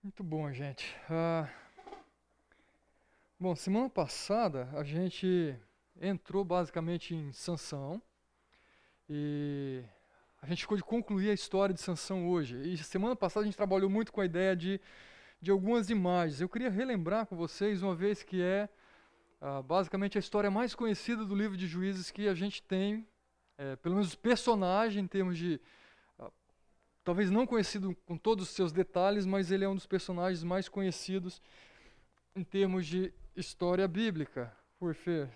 Muito bom, gente. Ah, bom, semana passada a gente entrou basicamente em Sansão e a gente ficou de concluir a história de Sansão hoje. E semana passada a gente trabalhou muito com a ideia de, de algumas imagens. Eu queria relembrar com vocês uma vez que é ah, basicamente a história mais conhecida do livro de Juízes que a gente tem, é, pelo menos personagem em termos de talvez não conhecido com todos os seus detalhes, mas ele é um dos personagens mais conhecidos em termos de história bíblica. Por Fer,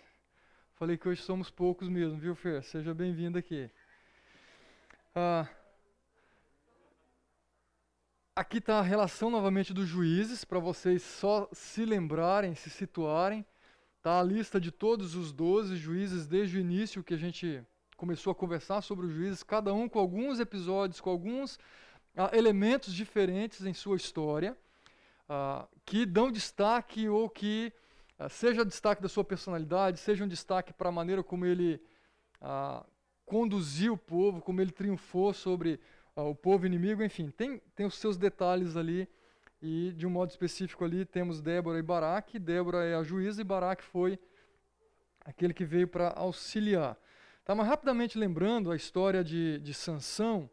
falei que hoje somos poucos mesmo, viu, Fer? Seja bem-vindo aqui. Ah, aqui está a relação novamente dos juízes, para vocês só se lembrarem, se situarem. Está a lista de todos os 12 juízes desde o início que a gente começou a conversar sobre os juízes, cada um com alguns episódios, com alguns ah, elementos diferentes em sua história, ah, que dão destaque ou que ah, seja destaque da sua personalidade, seja um destaque para a maneira como ele ah, conduziu o povo, como ele triunfou sobre ah, o povo inimigo, enfim, tem, tem os seus detalhes ali. E de um modo específico ali temos Débora e Baraque. Débora é a juíza e Baraque foi aquele que veio para auxiliar. Tá, mas rapidamente lembrando a história de, de Sansão,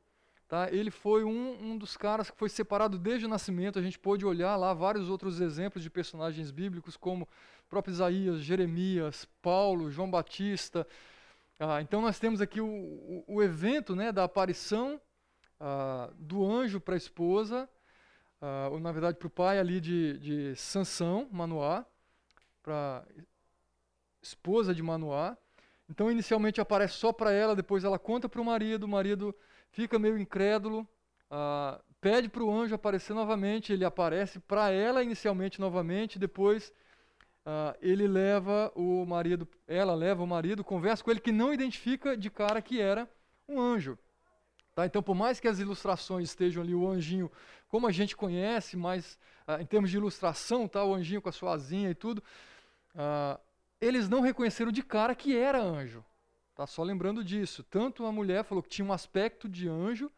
tá, ele foi um, um dos caras que foi separado desde o nascimento. A gente pôde olhar lá vários outros exemplos de personagens bíblicos, como próprio Isaías, Jeremias, Paulo, João Batista. Ah, então nós temos aqui o, o, o evento né, da aparição ah, do anjo para a esposa, ah, ou na verdade para o pai ali de, de Sansão, Manoá, para esposa de Manoá. Então, inicialmente aparece só para ela, depois ela conta para o marido, o marido fica meio incrédulo, uh, pede para o anjo aparecer novamente, ele aparece para ela inicialmente novamente, depois uh, ele leva o marido, ela leva o marido, conversa com ele que não identifica de cara que era um anjo. Tá? Então, por mais que as ilustrações estejam ali, o anjinho, como a gente conhece, mas uh, em termos de ilustração, tá? o anjinho com a sua asinha e tudo, eles não reconheceram de cara que era anjo. Tá só lembrando disso. Tanto a mulher falou que tinha um aspecto de anjo,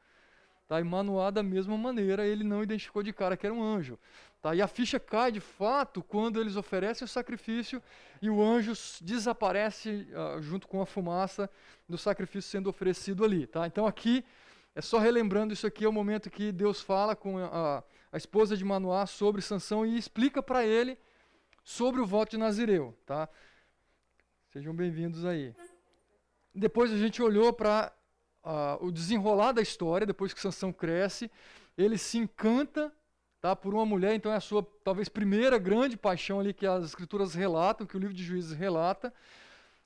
tá? E Manoá da mesma maneira, ele não identificou de cara que era um anjo. Tá? E a ficha cai de fato quando eles oferecem o sacrifício e o anjo desaparece uh, junto com a fumaça do sacrifício sendo oferecido ali, tá? Então aqui é só relembrando isso aqui é o momento que Deus fala com a, a esposa de Manoá sobre Sansão e explica para ele sobre o voto de Nazireu, tá? Sejam bem-vindos aí. Depois a gente olhou para uh, ah, o desenrolar da história, depois que Sansão cresce, ele se encanta tá, por uma mulher, então é a sua talvez primeira grande paixão ali que as escrituras relatam, que o livro de Juízes relata.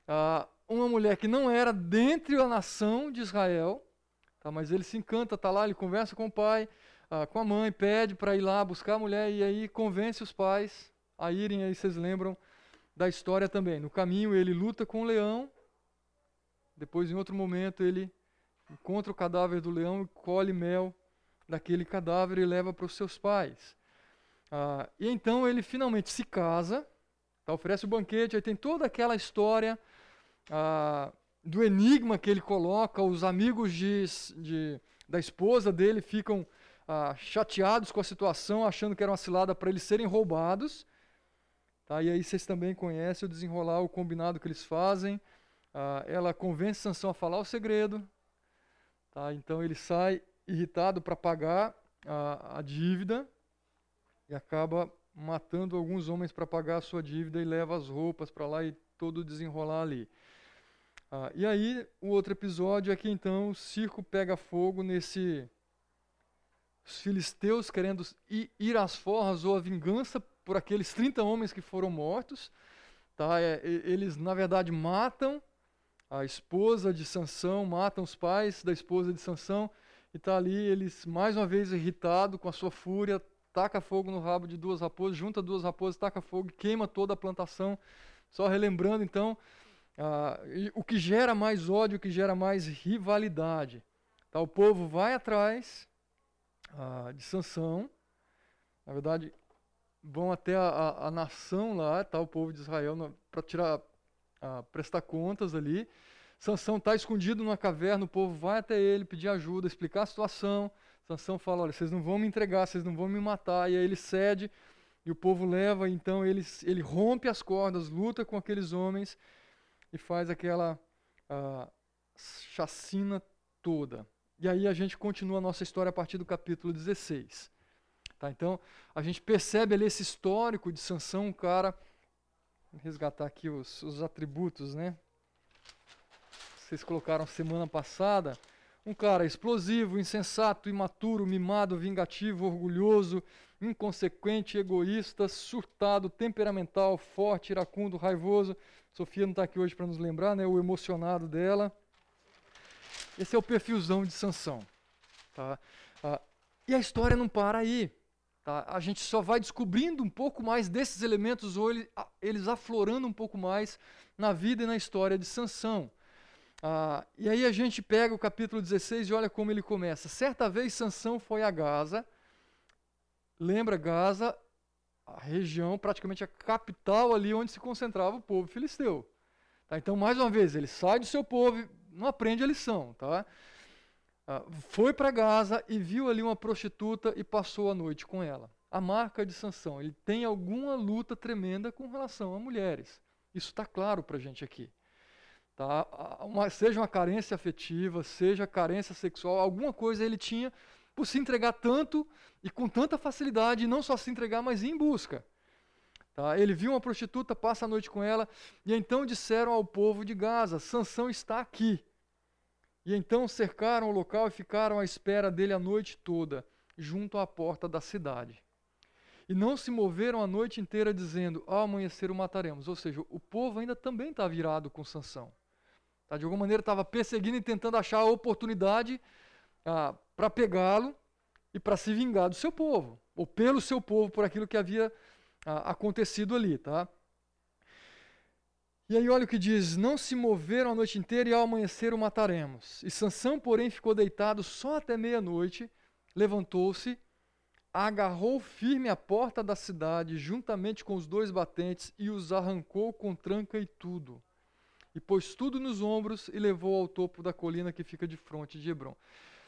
Uh, uma mulher que não era dentre a nação de Israel, tá, mas ele se encanta, tá lá, ele conversa com o pai, uh, com a mãe, pede para ir lá buscar a mulher e aí convence os pais a irem, aí vocês lembram da história também. No caminho ele luta com o leão, depois em outro momento ele encontra o cadáver do leão e colhe mel daquele cadáver e leva para os seus pais. Ah, e então ele finalmente se casa, tá, oferece o banquete, aí tem toda aquela história ah, do enigma que ele coloca, os amigos de, de da esposa dele ficam ah, chateados com a situação, achando que era uma cilada para eles serem roubados. Tá? E aí vocês também conhecem o desenrolar, o combinado que eles fazem. Ah, ela convence Sansão a falar o segredo. Tá? Então ele sai irritado para pagar a, a dívida e acaba matando alguns homens para pagar a sua dívida e leva as roupas para lá e todo desenrolar ali. Ah, e aí, o outro episódio é que então o circo pega fogo nesse. Os filisteus querendo ir, ir às forras ou a vingança por aqueles 30 homens que foram mortos. Tá? É, eles, na verdade, matam a esposa de Sansão, matam os pais da esposa de Sansão, e está ali, eles, mais uma vez irritado com a sua fúria, taca fogo no rabo de duas raposas, junta duas raposas, taca fogo, queima toda a plantação. Só relembrando, então, o que gera mais ódio, o que gera mais rivalidade. Tá? O povo vai atrás ah, de Sansão, na verdade, vão até a, a, a nação lá, tá, o povo de Israel, para tirar, a, prestar contas ali. Sansão está escondido numa caverna, o povo vai até ele pedir ajuda, explicar a situação. Sansão fala, olha, vocês não vão me entregar, vocês não vão me matar. E aí ele cede e o povo leva, então ele, ele rompe as cordas, luta com aqueles homens e faz aquela chacina toda. E aí a gente continua a nossa história a partir do capítulo 16. Tá? Então, a gente percebe ali esse histórico de Sansão, um cara. Vou resgatar aqui os, os atributos, né? Vocês colocaram semana passada. Um cara explosivo, insensato, imaturo, mimado, vingativo, orgulhoso, inconsequente, egoísta, surtado, temperamental, forte, iracundo, raivoso. Sofia não está aqui hoje para nos lembrar, né? O emocionado dela. Esse é o perfilzão de Sansão. Tá? Ah, e a história não para aí. Tá? A gente só vai descobrindo um pouco mais desses elementos, ou ele, eles aflorando um pouco mais na vida e na história de Sansão. Ah, e aí a gente pega o capítulo 16 e olha como ele começa. Certa vez Sansão foi a Gaza. Lembra Gaza, a região, praticamente a capital ali onde se concentrava o povo filisteu. Tá? Então, mais uma vez, ele sai do seu povo, não aprende a lição. Tá? Ah, foi para Gaza e viu ali uma prostituta e passou a noite com ela. A marca de Sansão, ele tem alguma luta tremenda com relação a mulheres. Isso está claro para a gente aqui. Tá? Uma, seja uma carência afetiva, seja carência sexual, alguma coisa ele tinha por se entregar tanto e com tanta facilidade, não só se entregar, mas ir em busca. Tá? Ele viu uma prostituta, passa a noite com ela, e então disseram ao povo de Gaza: Sansão está aqui. E então cercaram o local e ficaram à espera dele a noite toda, junto à porta da cidade. E não se moveram a noite inteira dizendo: Ao amanhecer o mataremos. Ou seja, o povo ainda também está virado com Sansão. Tá? De alguma maneira estava perseguindo e tentando achar a oportunidade ah, para pegá-lo e para se vingar do seu povo, ou pelo seu povo, por aquilo que havia ah, acontecido ali. Tá? E aí olha o que diz: Não se moveram a noite inteira e ao amanhecer o mataremos. E Sansão, porém, ficou deitado só até meia-noite, levantou-se, agarrou firme a porta da cidade, juntamente com os dois batentes, e os arrancou com tranca e tudo. E pôs tudo nos ombros e levou ao topo da colina que fica de frente de Hebron.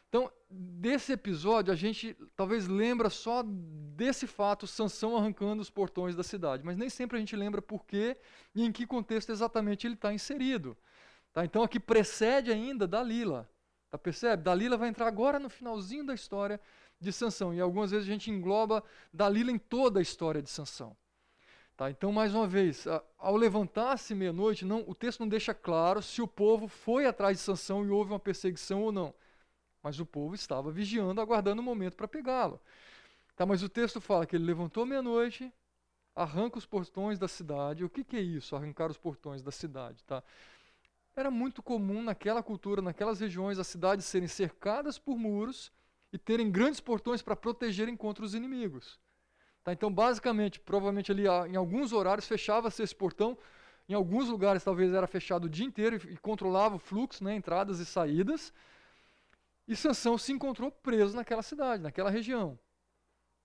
Então, desse episódio, a gente talvez lembra só desse fato, Sansão arrancando os portões da cidade, mas nem sempre a gente lembra por quê e em que contexto exatamente ele está inserido. Tá? Então, aqui precede ainda Dalila. Tá, percebe? Dalila vai entrar agora no finalzinho da história de Sansão, e algumas vezes a gente engloba Dalila em toda a história de Sansão. Tá, então, mais uma vez, ao levantar-se meia-noite, o texto não deixa claro se o povo foi atrás de Sansão e houve uma perseguição ou não. Mas o povo estava vigiando, aguardando o momento para pegá-lo. Tá, mas o texto fala que ele levantou meia-noite, arranca os portões da cidade. O que, que, é isso, arrancar os portões da cidade? Tá? Era muito comum naquela cultura, naquelas regiões, as cidades serem cercadas por muros e terem grandes portões para protegerem contra os inimigos. Tá? Então, basicamente, provavelmente ali em alguns horários fechava-se esse portão, em alguns lugares talvez era fechado o dia inteiro e, e controlava o fluxo, né, entradas e saídas. E Sansão se encontrou preso naquela cidade, naquela região.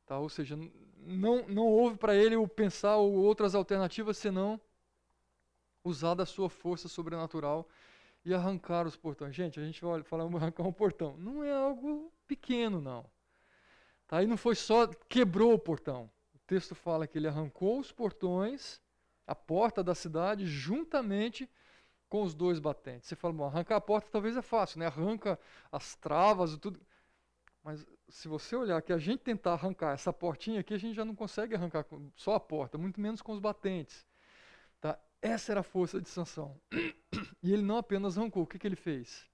Tá? Ou seja, não, não houve para ele o pensar ou outras alternativas senão usar da sua força sobrenatural e arrancar os portões. Gente, a gente olha, fala arrancar um portão. Não é algo pequeno, não. Tá? E não foi só quebrou o portão. O texto fala que ele arrancou os portões, a porta da cidade, juntamente com os dois batentes. Você fala, bom, arrancar a porta talvez é fácil, né? Arranca as travas e tudo. Mas se você olhar que a gente tentar arrancar essa portinha aqui, a gente já não consegue arrancar só a porta, muito menos com os batentes. Tá? Essa era a força de Sansão. E ele não apenas arrancou, o que, que ele fez?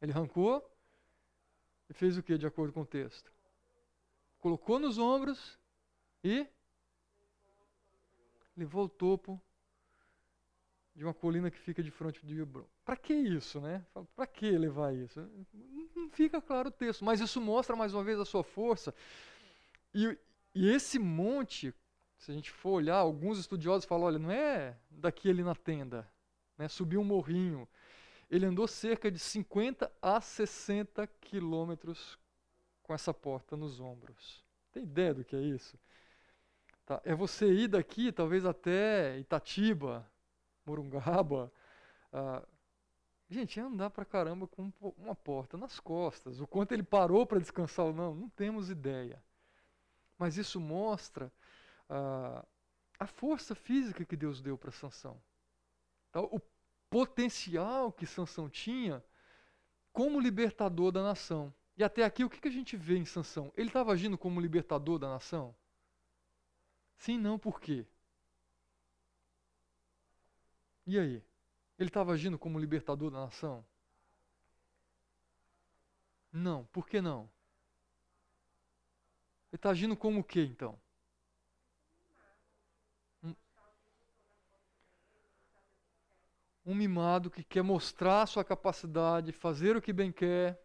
Ele arrancou e fez o que de acordo com o texto? Colocou nos ombros e levou o topo de uma colina que fica de frente de Hebron. Para que isso, né? Para que levar isso? Não fica claro o texto, mas isso mostra mais uma vez a sua força. E, e esse monte, se a gente for olhar, alguns estudiosos falam, olha, não é daqui ali na tenda, né? Subiu um morrinho. Ele andou cerca de 50 a 60 quilômetros com essa porta nos ombros. Tem ideia do que é isso? Tá? É você ir daqui, talvez até Itatiba, Morungaba, ah, Gente, andar pra caramba com uma porta nas costas. O quanto ele parou para descansar ou não, não temos ideia. Mas isso mostra uh, a força física que Deus deu para Sansão. Então, o potencial que Sansão tinha como libertador da nação. E até aqui, o que a gente vê em Sansão? Ele estava agindo como libertador da nação? Sim, não, por quê? E aí? Ele estava agindo como libertador da nação? Não, por que não? Ele está agindo como o quê, então? Um, um mimado que quer mostrar sua capacidade, fazer o que bem quer.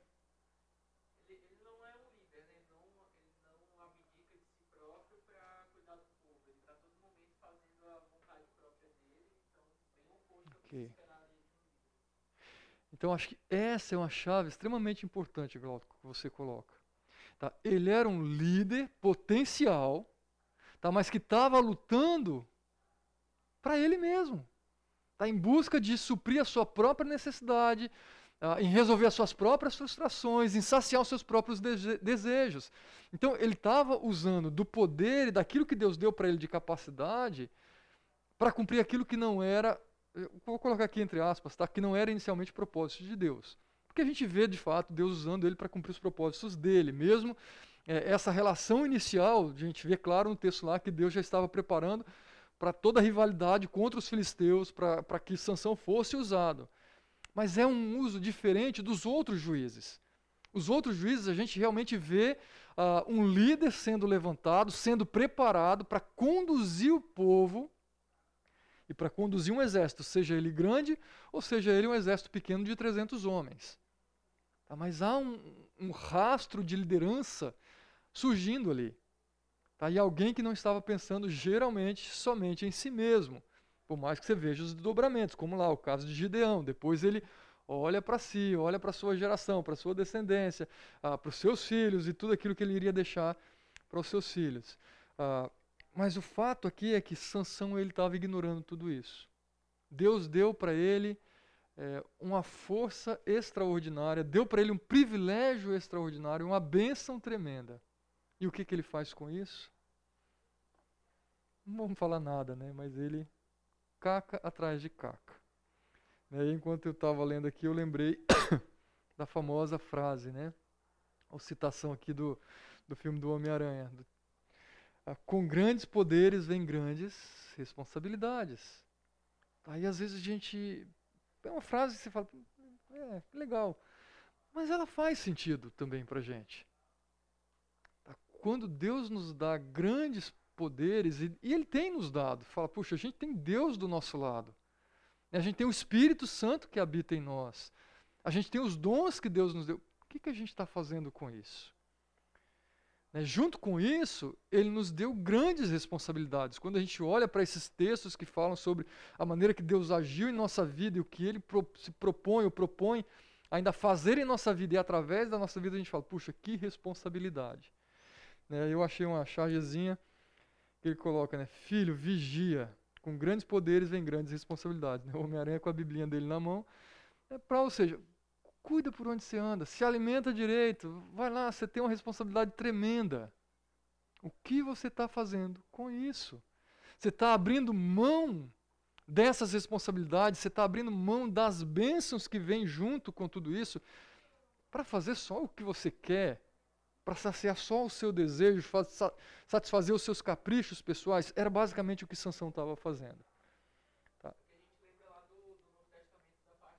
Então acho que essa é uma chave extremamente importante que você coloca. Tá? Ele era um líder potencial, tá? mas que estava lutando para ele mesmo. Tá? Em busca de suprir a sua própria necessidade, uh, em resolver as suas próprias frustrações, em saciar os seus próprios de desejos. Então ele estava usando do poder e daquilo que Deus deu para ele de capacidade para cumprir aquilo que não era vou colocar aqui entre aspas, tá? que não era inicialmente propósito de Deus. Porque a gente vê, de fato, Deus usando ele para cumprir os propósitos dele. Mesmo é, essa relação inicial, a gente vê claro no texto lá que Deus já estava preparando para toda a rivalidade contra os filisteus, para que Sansão fosse usado. Mas é um uso diferente dos outros juízes. Os outros juízes, a gente realmente vê uh, um líder sendo levantado, sendo preparado para conduzir o povo e para conduzir um exército, seja ele grande ou seja ele um exército pequeno de 300 homens. Tá? Mas há um, um rastro de liderança surgindo ali. Tá? E alguém que não estava pensando geralmente somente em si mesmo, por mais que você veja os desdobramentos, como lá o caso de Gideão. Depois ele olha para si, olha para sua geração, para sua descendência, ah, para os seus filhos e tudo aquilo que ele iria deixar para os seus filhos. Ah, mas o fato aqui é que Sansão ele estava ignorando tudo isso. Deus deu para ele é, uma força extraordinária, deu para ele um privilégio extraordinário, uma bênção tremenda. E o que, que ele faz com isso? Não vamos falar nada, né? Mas ele caca atrás de caca. Né? Enquanto eu estava lendo aqui, eu lembrei da famosa frase, né? A citação aqui do, do filme do Homem-Aranha, do com grandes poderes vem grandes responsabilidades. Aí às vezes a gente. É uma frase que você fala, é, legal. Mas ela faz sentido também para a gente. Tá? Quando Deus nos dá grandes poderes, e, e Ele tem nos dado, fala, puxa, a gente tem Deus do nosso lado. A gente tem o Espírito Santo que habita em nós. A gente tem os dons que Deus nos deu. O que, que a gente está fazendo com isso? Né? Junto com isso, ele nos deu grandes responsabilidades. Quando a gente olha para esses textos que falam sobre a maneira que Deus agiu em nossa vida e o que ele pro, se propõe ou propõe ainda fazer em nossa vida e através da nossa vida, a gente fala: puxa, que responsabilidade. Né? Eu achei uma chargezinha que ele coloca: né? Filho, vigia. Com grandes poderes vem grandes responsabilidades. Né? O Homem-Aranha com a Biblinha dele na mão. É pra, ou seja, Cuida por onde você anda, se alimenta direito, vai lá, você tem uma responsabilidade tremenda. O que você está fazendo com isso? Você está abrindo mão dessas responsabilidades, você está abrindo mão das bênçãos que vêm junto com tudo isso para fazer só o que você quer, para saciar só o seu desejo, satisfazer os seus caprichos pessoais. Era basicamente o que Sansão estava fazendo. Sim. São pessoas que têm grande influência, né? E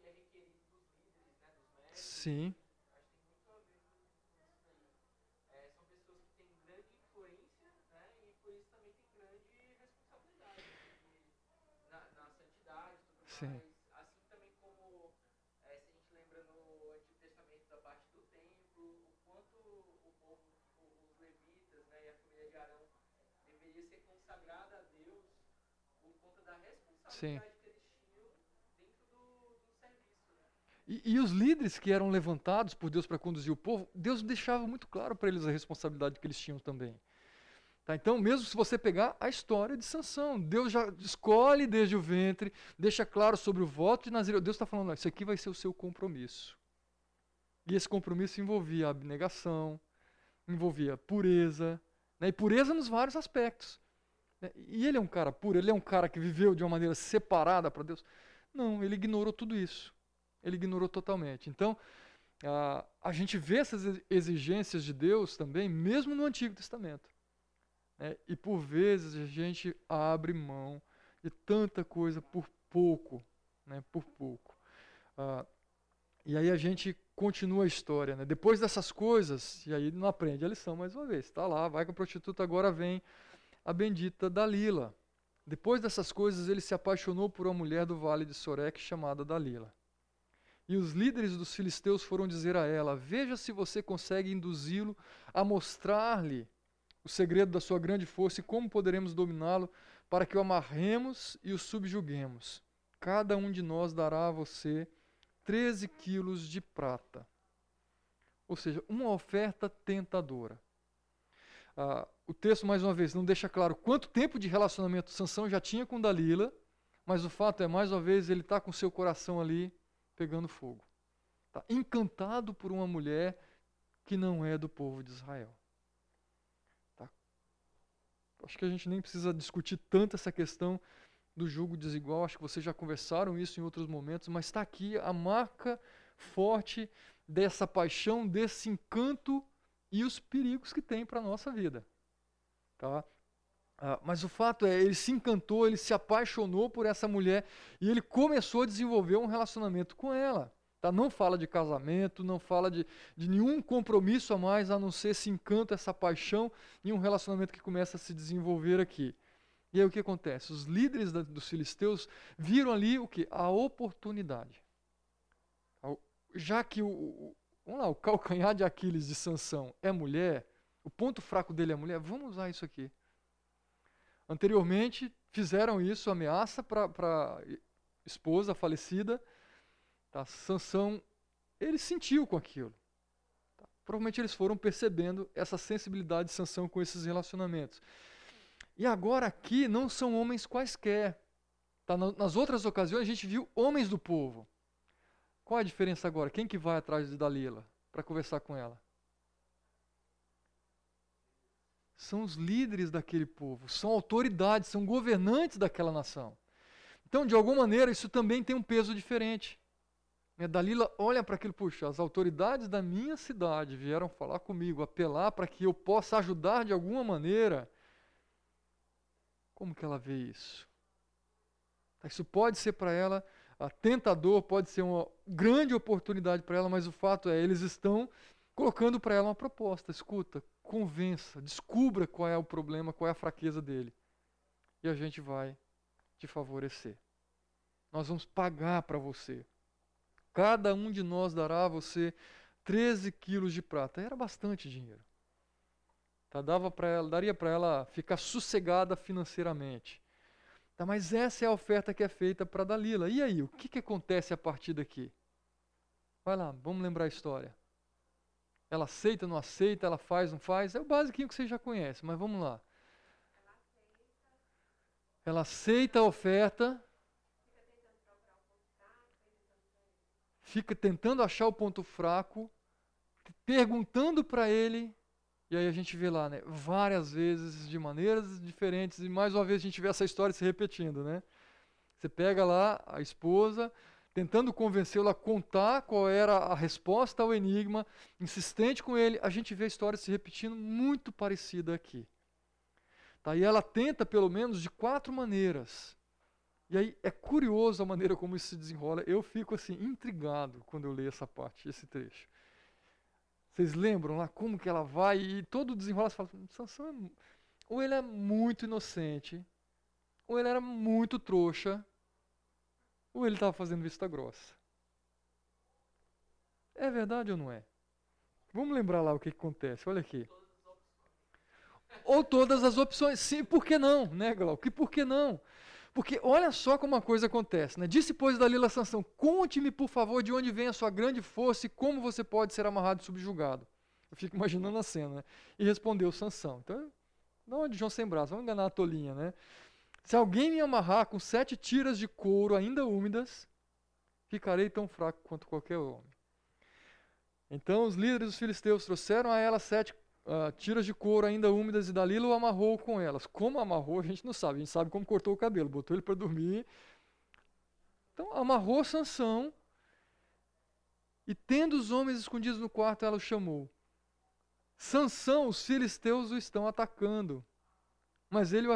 por isso também tem grande responsabilidade na, na santidade e tudo mais. Assim também como é, se a gente lembra no Antigo Testamento da parte do templo, o quanto o povo, os levitas né, e a família de Arão deveria ser consagrada a Deus por conta da responsabilidade Sim. E, e, os líderes que eram levantados por Deus para conduzir o povo, Deus deixava muito claro para eles a responsabilidade que eles tinham também. Tá? Então, mesmo se você pegar a história de Sansão, Deus já escolhe desde o ventre, deixa claro sobre o voto de Nazireu. Deus está falando, isso aqui vai ser o seu compromisso. E esse compromisso envolvia abnegação, envolvia pureza, né? e pureza nos vários aspectos. Né? E ele é um cara puro, ele é um cara que viveu de uma maneira separada para Deus. Não, ele ignorou tudo isso. Ele ignorou totalmente. Então, a, a gente vê essas exigências de Deus também, mesmo no Antigo Testamento. Né? E por vezes a gente abre mão de tanta coisa por pouco, né? por pouco. Ah, e aí a gente continua a história. Né? Depois dessas coisas, e aí não aprende a lição mais uma vez. Está lá, vai com a prostituta, agora vem a bendita Dalila. Depois dessas coisas, ele se apaixonou por uma mulher do vale de Sorek chamada Dalila. E os líderes dos filisteus foram dizer a ela: Veja se você consegue induzi-lo a mostrar-lhe o segredo da sua grande força e como poderemos dominá-lo para que o amarremos e o subjuguemos. Cada um de nós dará a você 13 quilos de prata. Ou seja, uma oferta tentadora. Ah, o texto, mais uma vez, não deixa claro quanto tempo de relacionamento Sansão já tinha com Dalila, mas o fato é, mais uma vez, ele está com seu coração ali pegando fogo. Tá encantado por uma mulher que não é do povo de Israel. Acho que a gente nem precisa discutir tanto essa questão do julgo desigual, acho que vocês já conversaram isso em outros momentos, mas está aqui a marca forte dessa paixão, desse encanto e os perigos que tem para a nossa vida. Tá? Ah, mas o fato é, ele se encantou, ele se apaixonou por essa mulher e ele começou a desenvolver um relacionamento com ela. Tá? Não fala de casamento, não fala de, de nenhum compromisso a mais, a não ser esse encanto, essa paixão e um relacionamento que começa a se desenvolver aqui. E aí o que acontece? Os líderes da, dos filisteus viram ali o que? A oportunidade. Já que o, o, vamos lá, o calcanhar de Aquiles de Sansão é mulher, o ponto fraco dele é mulher, vamos usar isso aqui. Anteriormente fizeram isso, ameaça para a esposa falecida, Tá? Sansão, ele sentiu com aquilo. Tá? Provavelmente eles foram percebendo essa sensibilidade de Sansão com esses relacionamentos. E agora aqui não são homens quaisquer. Tá? Nas outras ocasiões a gente viu homens do povo. Qual a diferença agora? Quem que vai atrás de Dalila para conversar com ela? São os líderes daquele povo, são autoridades, são governantes daquela nação. Então, de alguma maneira, isso também tem um peso diferente. Né, Dalila olha para aquilo, puxa, as autoridades da minha cidade vieram falar comigo, apelar para que eu possa ajudar de alguma maneira. Como que ela vê isso? Tá, isso pode ser para ela tentador, pode ser uma grande oportunidade para ela, mas o fato é, eles estão colocando para ela uma proposta. Escuta, convença, descubra qual é o problema, qual é a fraqueza dele. E a gente vai te favorecer. Nós vamos pagar para você. Cada um de nós dará a você 13 quilos de prata. Era bastante dinheiro. Tá, dava ela, daria para ela ficar sossegada financeiramente. Tá, mas essa é a oferta que é feita para Dalila. E aí, o que, que acontece a partir daqui? Vai lá, vamos lembrar a história. Ela aceita, não aceita, ela faz, não faz. É o básico que você já conhece, mas vamos lá. Ela aceita a oferta, fica tentando achar o ponto fraco, perguntando para ele, e aí a gente vê lá, né, várias vezes, de maneiras diferentes, e mais uma vez a gente vê essa história se repetindo, né? Você pega lá a esposa, tentando convencê-la a contar qual era a resposta ao enigma, insistente com ele, a gente vê a história se repetindo muito parecida aqui. Tá? E ela tenta, pelo menos, de quatro maneiras. E aí é curioso a maneira como isso se desenrola. Eu fico assim intrigado quando eu leio essa parte, esse trecho. Vocês lembram lá como que ela vai e todo desenrola você fala, Sansão é, ou ele é muito inocente, ou ele era muito trouxa, ou ele estava fazendo vista grossa. É verdade ou não é? Vamos lembrar lá o que, que acontece. Olha aqui. Ou todas as opções. Sim, por que não, né, Glauco? por que não? Porque olha só como a coisa acontece. Né? Disse, pois, Dalila Sansão, conte-me, por favor, de onde vem a sua grande força e como você pode ser amarrado e subjugado. Eu fico imaginando a cena. Né? E respondeu Sansão. Então, Não de João sem braço, vamos enganar a tolinha, né? Se alguém me amarrar com sete tiras de couro ainda úmidas, ficarei tão fraco quanto qualquer homem. Então os líderes dos filisteus trouxeram a ela sete uh, tiras de couro ainda úmidas e Dalila o amarrou com elas. Como amarrou, a gente não sabe. A gente sabe como cortou o cabelo, botou ele para dormir. Então amarrou Sansão e tendo os homens escondidos no quarto, ela o chamou. Sansão, os filisteus o estão atacando. Mas ele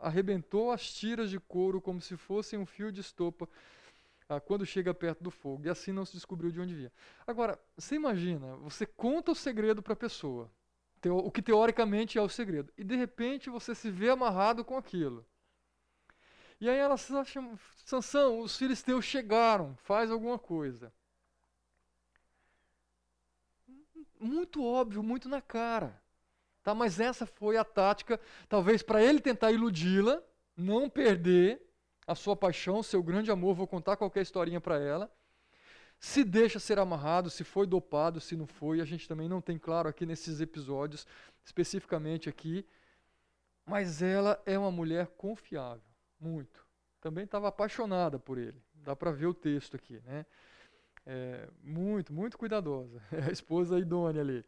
arrebentou as tiras de couro como se fossem um fio de estopa ah, quando chega perto do fogo, e assim não se descobriu de onde vinha. Agora, você imagina, você conta o segredo para a pessoa, o que teoricamente é o segredo, e de repente você se vê amarrado com aquilo. E aí ela acha, Sansão, os filisteus chegaram, faz alguma coisa. Muito óbvio, muito na cara. Tá? Mas essa foi a tática, talvez para ele tentar iludi-la, não perder a sua paixão, seu grande amor, vou contar qualquer historinha para ela. Se deixa ser amarrado, se foi dopado, se não foi, a gente também não tem claro aqui nesses episódios, especificamente aqui. Mas ela é uma mulher confiável, muito. Também estava apaixonada por ele. Dá para ver o texto aqui, né? É, muito, muito cuidadosa. É a esposa idônea ali.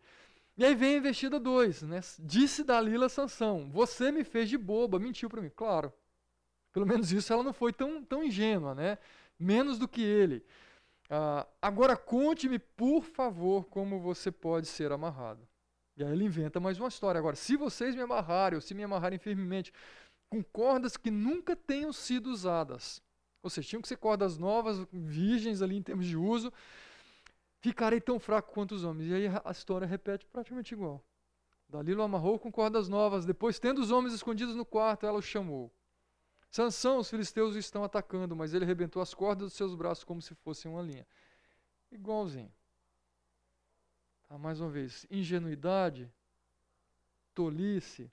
E aí vem a investida 2, né? Disse Dalila Sansão: Você me fez de boba, mentiu para mim. Claro, pelo menos isso ela não foi tão, tão ingênua, né? Menos do que ele. Ah, agora conte-me, por favor, como você pode ser amarrado. E aí ele inventa mais uma história. Agora, se vocês me amarrarem, ou se me amarrarem firmemente, com cordas que nunca tenham sido usadas, ou seja, tinham que ser cordas novas, virgens ali em termos de uso, ficarei tão fraco quanto os homens. E aí a história repete praticamente igual. Dalila o amarrou com cordas novas, depois, tendo os homens escondidos no quarto, ela o chamou. Sansão, os filisteus o estão atacando, mas ele arrebentou as cordas dos seus braços como se fossem uma linha. Igualzinho. Tá, mais uma vez, ingenuidade, tolice,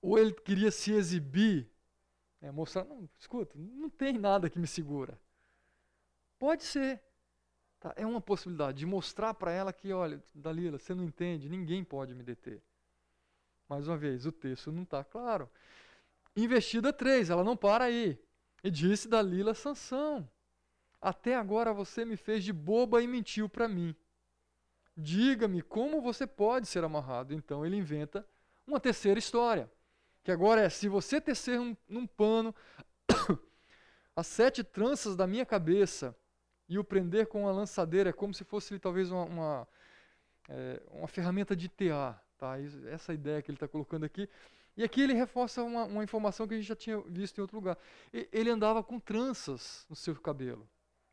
ou ele queria se exibir, é, mostrar, não, escuta, não tem nada que me segura. Pode ser. Tá, é uma possibilidade de mostrar para ela que, olha, Dalila, você não entende, ninguém pode me deter. Mais uma vez, o texto não está claro. Investida 3, ela não para aí. E disse Dalila Sansão: Até agora você me fez de boba e mentiu para mim. Diga-me como você pode ser amarrado. Então ele inventa uma terceira história, que agora é: se você tecer um, num pano as sete tranças da minha cabeça e o prender com uma lançadeira, é como se fosse talvez uma, uma, é, uma ferramenta de tear. Tá? Essa ideia que ele está colocando aqui. E aqui ele reforça uma, uma, informação que a gente já tinha visto em outro lugar. ele andava com tranças no seu cabelo.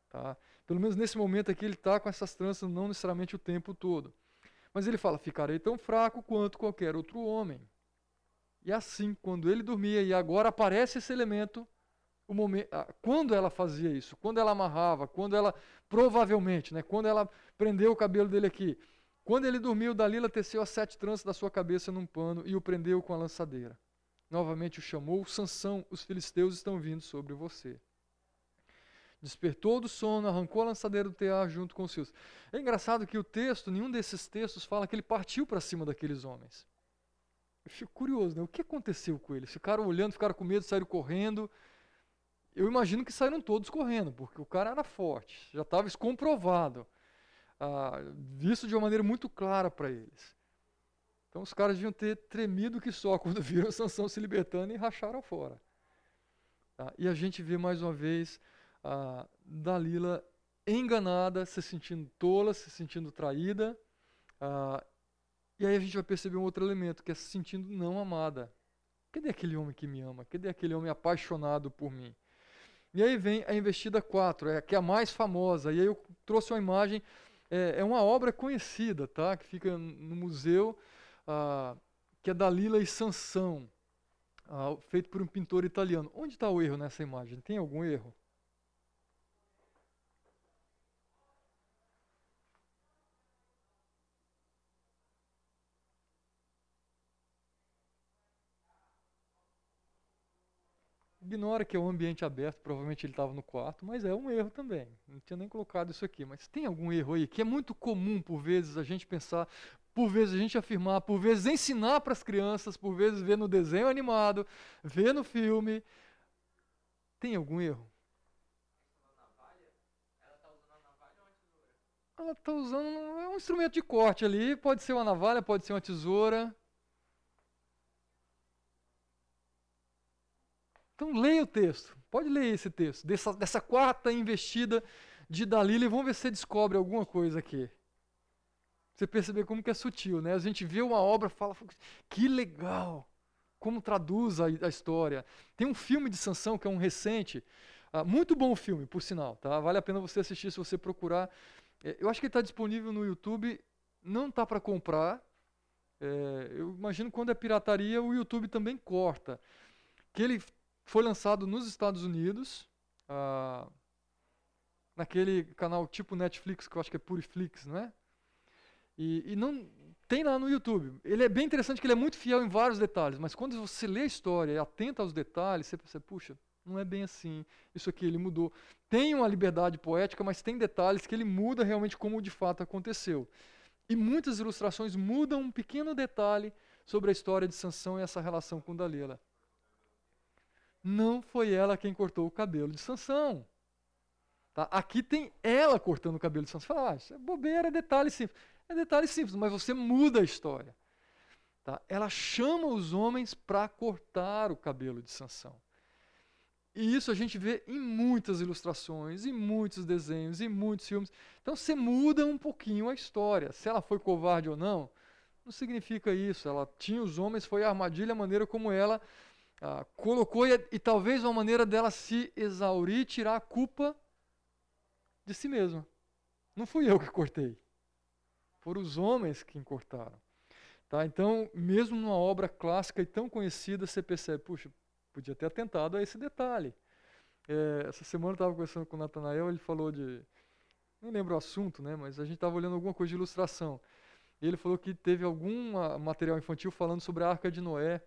Tá? Pelo menos nesse momento aqui ele está com essas tranças, não necessariamente o tempo todo. Mas ele fala: Ficarei tão fraco quanto qualquer outro homem. E assim, quando ele dormia, e agora aparece esse elemento, momento, quando ela fazia isso, quando ela amarrava, quando ela, provavelmente, né, quando ela prendeu o cabelo dele aqui, quando ele dormiu, Dalila teceu as sete tranças da sua cabeça num pano e o prendeu com a lançadeira. Novamente o chamou, Sansão, os filisteus estão vindo sobre você. Despertou do sono, arrancou a lançadeira do tear junto com os seus. É engraçado que o texto, nenhum desses textos fala que ele partiu para cima daqueles homens. Eu fico curioso, né? O que aconteceu com eles? Ficaram olhando, ficaram com medo, saíram correndo. Eu imagino que saíram todos correndo, porque o cara era forte, já estava comprovado ah, visto de uma maneira muito clara para eles. Então os caras deviam ter tremido que só quando viram Sansão se libertando e racharam fora. Tá? E a gente vê mais uma vez a Dalila enganada, se sentindo tola, se sentindo traída. Ah, e aí a gente vai perceber um outro elemento, que é se sentindo não amada. Cadê aquele homem que me ama? Cadê aquele homem apaixonado por mim? E aí vem a investida 4, é, que é a mais famosa. E aí eu trouxe uma imagem é, é uma obra conhecida, tá? Que fica no museu, ah, que é Dalila e Sansão, ah, feito por um pintor italiano. Onde está o erro nessa imagem? Tem algum erro? Ignora que é um ambiente aberto, provavelmente ele estava no quarto, mas é um erro também. Não tinha nem colocado isso aqui. Mas tem algum erro aí que é muito comum, por vezes, a gente pensar, por vezes a gente afirmar, por vezes ensinar para as crianças, por vezes ver no desenho animado, ver no filme. Tem algum erro? Ela está usando é um instrumento de corte ali, pode ser uma navalha, pode ser uma tesoura. Então leia o texto, pode ler esse texto, dessa, dessa quarta investida de Dalila e vamos ver se você descobre alguma coisa aqui. Você perceber como que é sutil, né? A gente vê uma obra fala, que legal, como traduz a, a história. Tem um filme de Sansão que é um recente, uh, muito bom filme, por sinal, tá? Vale a pena você assistir se você procurar. É, eu acho que ele está disponível no YouTube, não está para comprar. É, eu imagino quando é pirataria, o YouTube também corta. Que ele foi lançado nos Estados Unidos, uh, naquele canal tipo Netflix, que eu acho que é Puriflix, não é? E, e, não tem lá no YouTube. Ele é bem interessante que ele é muito fiel em vários detalhes, mas quando você lê a história e atenta aos detalhes, você percebe, puxa, não é bem assim. Isso aqui ele mudou. Tem uma liberdade poética, mas tem detalhes que ele muda realmente como de fato aconteceu. E muitas ilustrações mudam um pequeno detalhe sobre a história de Sansão e essa relação com Dalila. Não foi ela quem cortou o cabelo de Sansão. Tá? Aqui tem ela cortando o cabelo de Sansão. Você fala, ah, isso é bobeira, é detalhe simples. É detalhe simples, mas você muda a história. Tá? Ela chama os homens para cortar o cabelo de Sansão. E isso a gente vê em muitas ilustrações, em muitos desenhos, em muitos filmes. Então você muda um pouquinho a história. Se ela foi covarde ou não, não significa isso. Ela tinha os homens, foi a armadilha, a maneira como ela ah, colocou, e, e talvez uma maneira dela se exaurir, tirar a culpa de si mesma. Não fui eu que cortei. Foram os homens que cortaram. Tá? Então, mesmo numa obra clássica e tão conhecida, você percebe, puxa, podia ter atentado a esse detalhe. É, essa semana eu estava conversando com o Natanael, ele falou de. Não lembro o assunto, né? Mas a gente estava olhando alguma coisa de ilustração. Ele falou que teve algum material infantil falando sobre a Arca de Noé,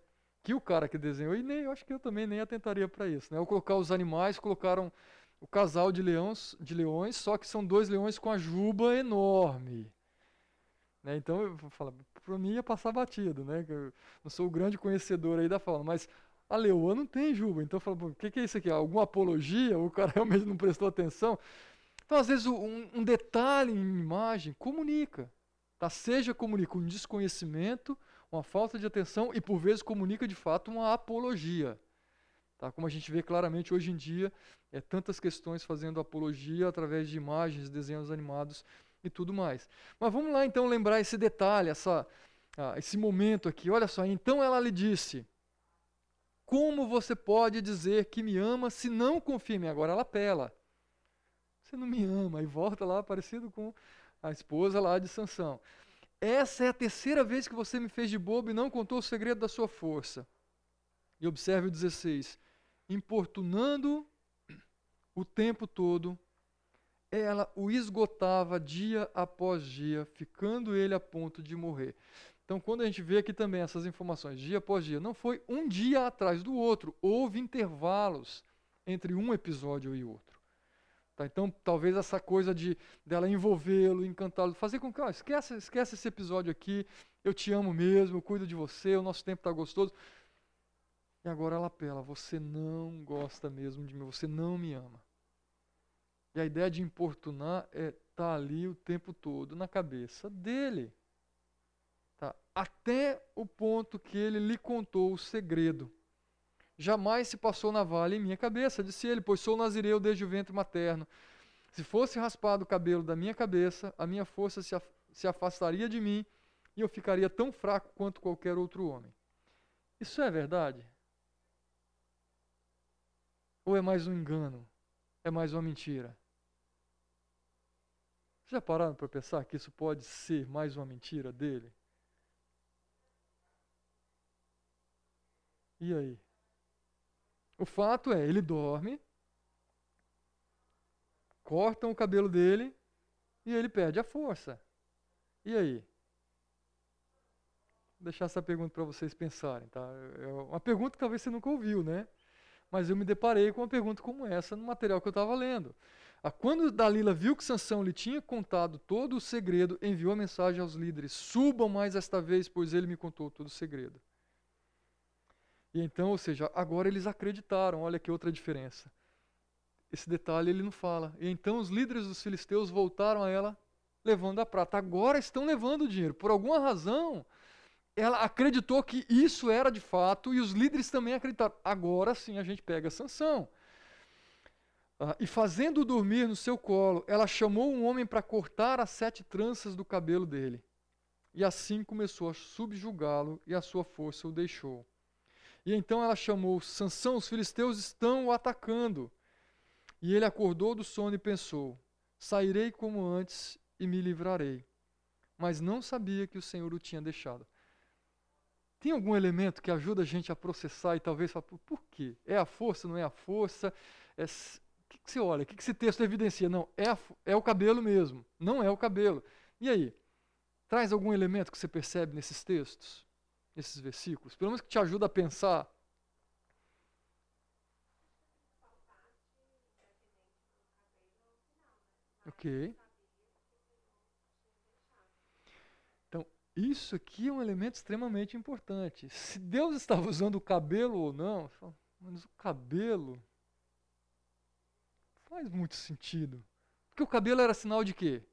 que o cara que desenhou, e nem, eu acho que eu também nem atentaria para isso. Né? Colocar os animais, colocaram o casal de, leões, de leões, só que são dois leões com a juba enorme. Né? Então, eu falo, para mim ia passar batido, né? Eu não sou o grande conhecedor aí da fauna, mas a leoa não tem juba. Então, eu falo, o que, que é isso aqui? Alguma apologia? O cara realmente não prestou atenção? Então, às vezes, um, um detalhe em imagem comunica. Tá? Seja comunica um desconhecimento, uma falta de atenção e, por vezes, comunica de fato uma apologia. Tá? Como a gente vê claramente hoje em dia, é tantas questões fazendo apologia através de imagens, desenhos animados e tudo mais. Mas vamos lá então lembrar esse detalhe, essa, ah, esse momento aqui. Olha só, então ela lhe disse: Como você pode dizer que me ama se não confia em mim? Agora ela apela. Você não me ama. E volta lá, parecido com a esposa lá de Sansão. Essa é a terceira vez que você me fez de bobo e não contou o segredo da sua força. E observe o 16: importunando o tempo todo ela o esgotava dia após dia, ficando ele a ponto de morrer. Então, quando a gente vê aqui também essas informações, dia após dia, não foi um dia atrás do outro, houve intervalos entre um episódio e outro. Tá? Então, talvez essa coisa de dela envolvê-lo, encantá-lo, fazer com que, ó, esquece, esquece esse episódio aqui, eu te amo mesmo, eu cuido de você, o nosso tempo está gostoso. E agora ela apela, você não gosta mesmo de mim, você não me ama. E a ideia de importunar é estar tá ali o tempo todo na cabeça dele. Tá? Até o ponto que ele lhe contou o segredo. Jamais se passou navalha em minha cabeça, disse ele, pois sou nazireu desde o ventre materno. Se fosse raspado o cabelo da minha cabeça, a minha força se, af se afastaria de mim e eu ficaria tão fraco quanto qualquer outro homem. Isso é verdade? Ou é mais um engano? É mais uma mentira? Já pararam para pensar que isso pode ser mais uma mentira dele? E aí? O fato é, ele dorme, cortam o cabelo dele e ele perde a força. E aí? Vou deixar essa pergunta para vocês pensarem, tá? É uma pergunta que talvez você nunca ouviu, né? Mas eu me deparei com uma pergunta como essa no material que eu estava lendo. Ah, quando Dalila viu que Sansão lhe tinha contado todo o segredo, enviou a mensagem aos líderes: Subam mais esta vez, pois ele me contou todo o segredo. E então, ou seja, agora eles acreditaram. Olha que outra diferença. Esse detalhe ele não fala. E então os líderes dos filisteus voltaram a ela levando a prata. Agora estão levando o dinheiro. Por alguma razão, ela acreditou que isso era de fato e os líderes também acreditaram. Agora sim a gente pega a sanção. Ah, e fazendo-o dormir no seu colo, ela chamou um homem para cortar as sete tranças do cabelo dele. E assim começou a subjugá-lo e a sua força o deixou. E então ela chamou Sansão, os filisteus estão o atacando. E ele acordou do sono e pensou: Sairei como antes e me livrarei. Mas não sabia que o Senhor o tinha deixado. Tem algum elemento que ajuda a gente a processar e talvez falar, por quê? É a força, não é a força? É, o que, que você olha? O que, que esse texto evidencia? Não, é, a, é o cabelo mesmo. Não é o cabelo. E aí? Traz algum elemento que você percebe nesses textos? Esses versículos? Pelo menos que te ajuda a pensar. Ok. Então, isso aqui é um elemento extremamente importante. Se Deus estava usando o cabelo ou não, mas o cabelo faz muito sentido. Porque o cabelo era sinal de quê?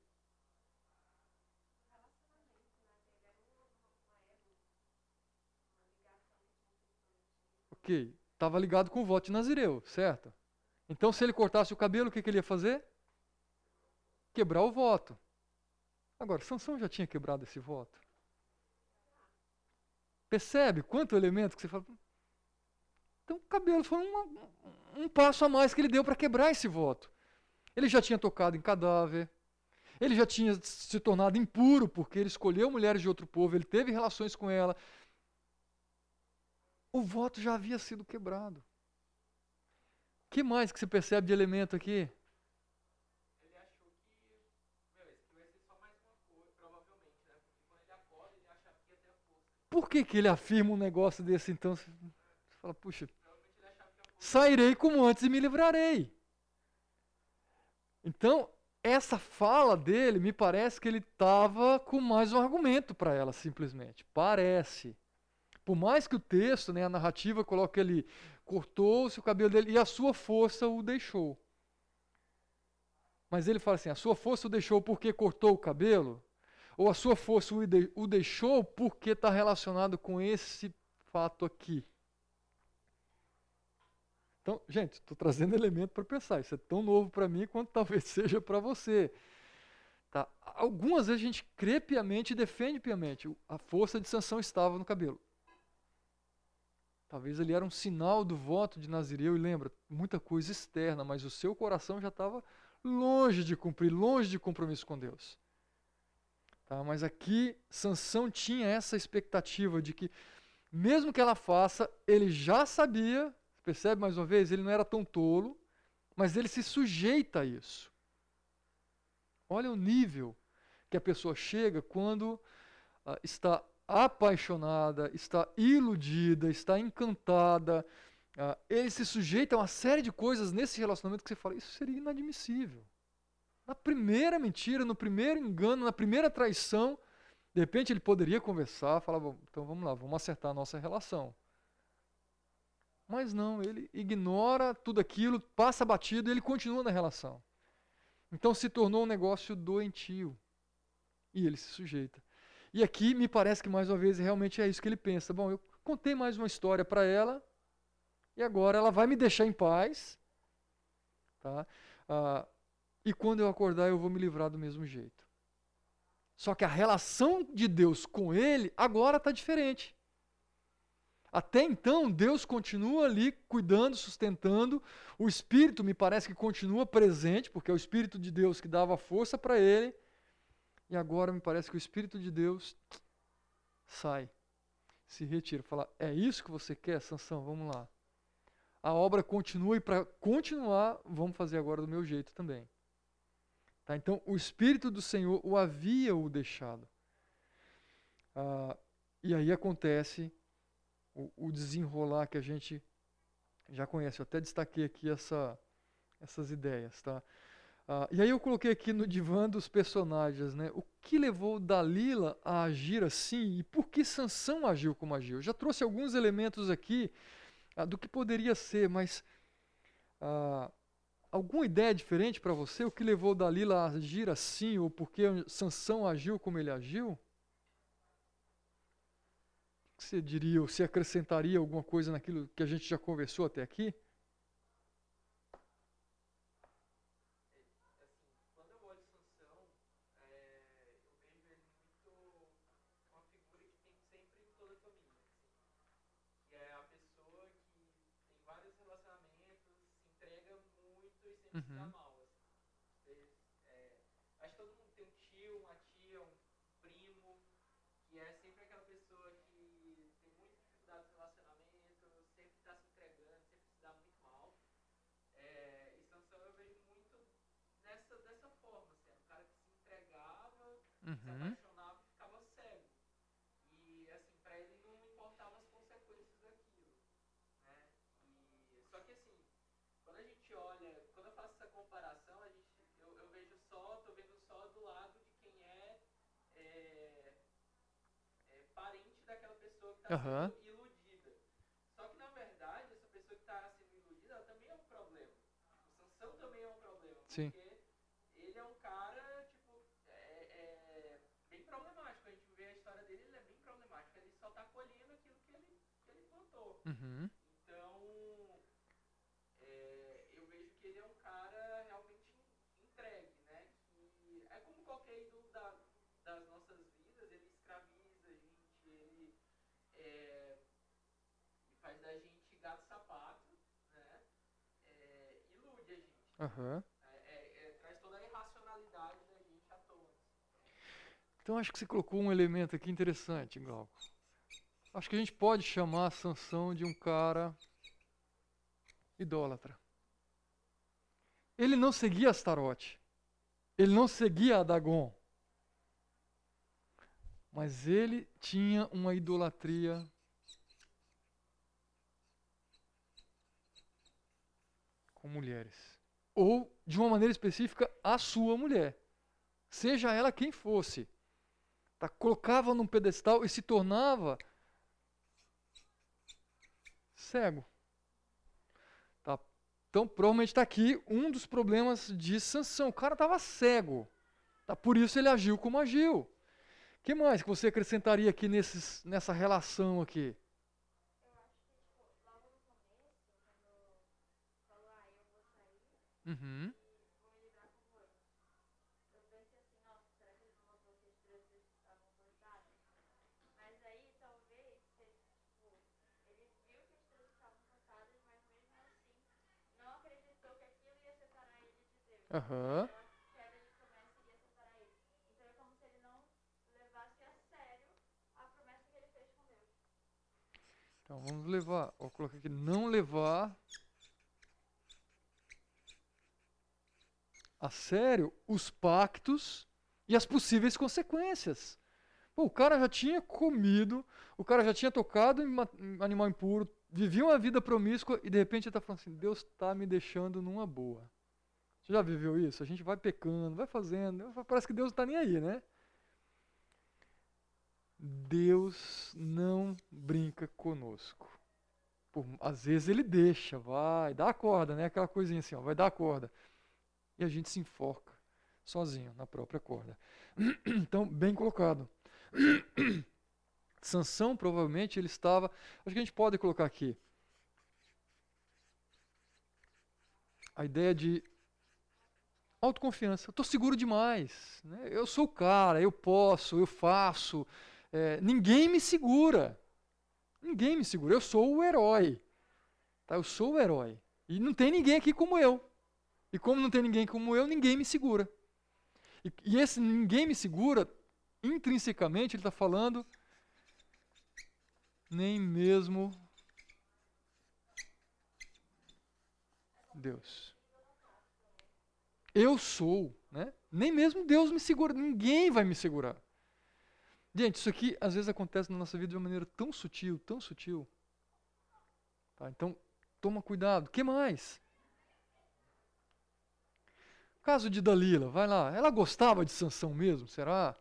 Ok, estava ligado com o voto de Nazireu, certo? Então, se ele cortasse o cabelo, o que, que ele ia fazer? Quebrar o voto. Agora, Sansão já tinha quebrado esse voto. Percebe quanto elemento que você fala? Então, o cabelo foi uma, um passo a mais que ele deu para quebrar esse voto. Ele já tinha tocado em cadáver, ele já tinha se tornado impuro porque ele escolheu mulheres de outro povo, ele teve relações com ela, o voto já havia sido quebrado. O que mais que você percebe de elemento aqui? Por que, que ele afirma um negócio desse então? Você fala, puxa, sairei como antes e me livrarei. Então, essa fala dele, me parece que ele estava com mais um argumento para ela, simplesmente. Parece. Por mais que o texto, né, a narrativa, coloque ali, cortou-se o cabelo dele e a sua força o deixou. Mas ele fala assim: a sua força o deixou porque cortou o cabelo? Ou a sua força o deixou porque está relacionado com esse fato aqui? Então, gente, estou trazendo elemento para pensar. Isso é tão novo para mim quanto talvez seja para você. Tá? Algumas vezes a gente crê piamente e defende piamente. A força de sanção estava no cabelo. Talvez ali era um sinal do voto de Nazireu, e lembra, muita coisa externa, mas o seu coração já estava longe de cumprir, longe de compromisso com Deus. Tá? Mas aqui, Sansão tinha essa expectativa de que, mesmo que ela faça, ele já sabia, percebe mais uma vez, ele não era tão tolo, mas ele se sujeita a isso. Olha o nível que a pessoa chega quando uh, está apaixonada, está iludida, está encantada. Uh, ele se sujeita a uma série de coisas nesse relacionamento que você fala, isso seria inadmissível. Na primeira mentira, no primeiro engano, na primeira traição, de repente ele poderia conversar, falar, então vamos lá, vamos acertar a nossa relação. Mas não, ele ignora tudo aquilo, passa batido e ele continua na relação. Então se tornou um negócio doentio. E ele se sujeita. E aqui me parece que mais uma vez realmente é isso que ele pensa. Bom, eu contei mais uma história para ela e agora ela vai me deixar em paz, tá? Ah, e quando eu acordar eu vou me livrar do mesmo jeito. Só que a relação de Deus com ele agora está diferente. Até então, Deus continua ali cuidando, sustentando. O Espírito me parece que continua presente, porque é o Espírito de Deus que dava força para ele. E agora me parece que o Espírito de Deus sai, se retira, fala: É isso que você quer, Sansão? Vamos lá. A obra continua e para continuar, vamos fazer agora do meu jeito também. Tá? Então, o Espírito do Senhor o havia o deixado. Ah, e aí acontece o, o, desenrolar que a gente já conhece. Eu até destaquei aqui essa, essas ideias. Tá? Ah, e aí eu coloquei aqui no divã dos personagens, né? O que levou Dalila a agir assim e por que Sansão agiu como agiu? Eu já trouxe alguns elementos aqui ah, do que poderia ser, mas ah, alguma ideia diferente para você? O que levou Dalila a agir assim ou por que Sansão agiu como ele agiu? O que você diria ou se acrescentaria alguma coisa naquilo que a gente já conversou até aqui? Uhum. mal. Assim. é, acho que todo mundo tem um tio, uma tia, um primo, que é sempre aquela pessoa que tem muita dificuldade no relacionamento, sempre está se entregando, sempre se dá muito mal. É, e Sansão eu vejo muito nessa, dessa forma, assim, era um cara que se entregava, uhum. se apaixonava e ficava cego. E assim, para ele não importavam as consequências daquilo. Né? E, só que assim, quando a gente olha faço essa comparação, a gente, eu, eu vejo só, tô vendo só do lado de quem é, é, é parente daquela pessoa que está uhum. sendo iludida. Só que na verdade, essa pessoa que está sendo iludida, ela também é um problema. O Sansão também é um problema. Sim. Porque ele é um cara, tipo, é, é, bem problemático. A gente vê a história dele, ele é bem problemático. Ele só está colhendo aquilo que ele, que ele plantou. Uhum. Uhum. Então acho que você colocou um elemento aqui interessante, Glauco. Acho que a gente pode chamar a Sansão de um cara idólatra. Ele não seguia Astarote. Ele não seguia Dagon. Mas ele tinha uma idolatria com mulheres ou, de uma maneira específica, a sua mulher. Seja ela quem fosse. Tá? Colocava num pedestal e se tornava cego. Tá? Então, provavelmente está aqui um dos problemas de sanção. O cara estava cego. Tá? Por isso ele agiu como agiu. O que mais que você acrescentaria aqui nesses, nessa relação aqui? Uhum. Mas aí talvez tipo, ele viu que as três estavam cansadas, mas mesmo assim não acreditou que aquilo ia separar ele de Deus. Uhum. queda de promessa iria separar ele. Então é como se ele não levasse a sério a promessa que ele fez com Deus. Então vamos levar, vou colocar aqui, não levar a sério os pactos e as possíveis consequências. Pô, o cara já tinha comido, o cara já tinha tocado em animal impuro, vivia uma vida promíscua e de repente ele está falando assim: Deus está me deixando numa boa. Você já viveu isso? A gente vai pecando, vai fazendo, parece que Deus não está nem aí, né? Deus não brinca conosco. Às vezes ele deixa, vai, dá a corda, né? Aquela coisinha assim, ó, vai dar a corda e a gente se enforca sozinho na própria corda. Então, bem colocado. Sansão provavelmente ele estava, acho que a gente pode colocar aqui a ideia de autoconfiança. Eu estou seguro demais. Né? Eu sou o cara, eu posso, eu faço. É, ninguém me segura. Ninguém me segura. Eu sou o herói. Tá? Eu sou o herói. E não tem ninguém aqui como eu. E como não tem ninguém como eu, ninguém me segura. E, e esse ninguém me segura, intrinsecamente, ele está falando, nem mesmo Deus. Eu sou, né? Nem mesmo Deus me segura, ninguém vai me segurar. Gente, isso aqui às vezes acontece na nossa vida de uma maneira tão sutil, tão sutil. Tá? Então, toma cuidado. O que mais? Caso de Dalila, vai lá. Ela gostava de Sansão mesmo, será?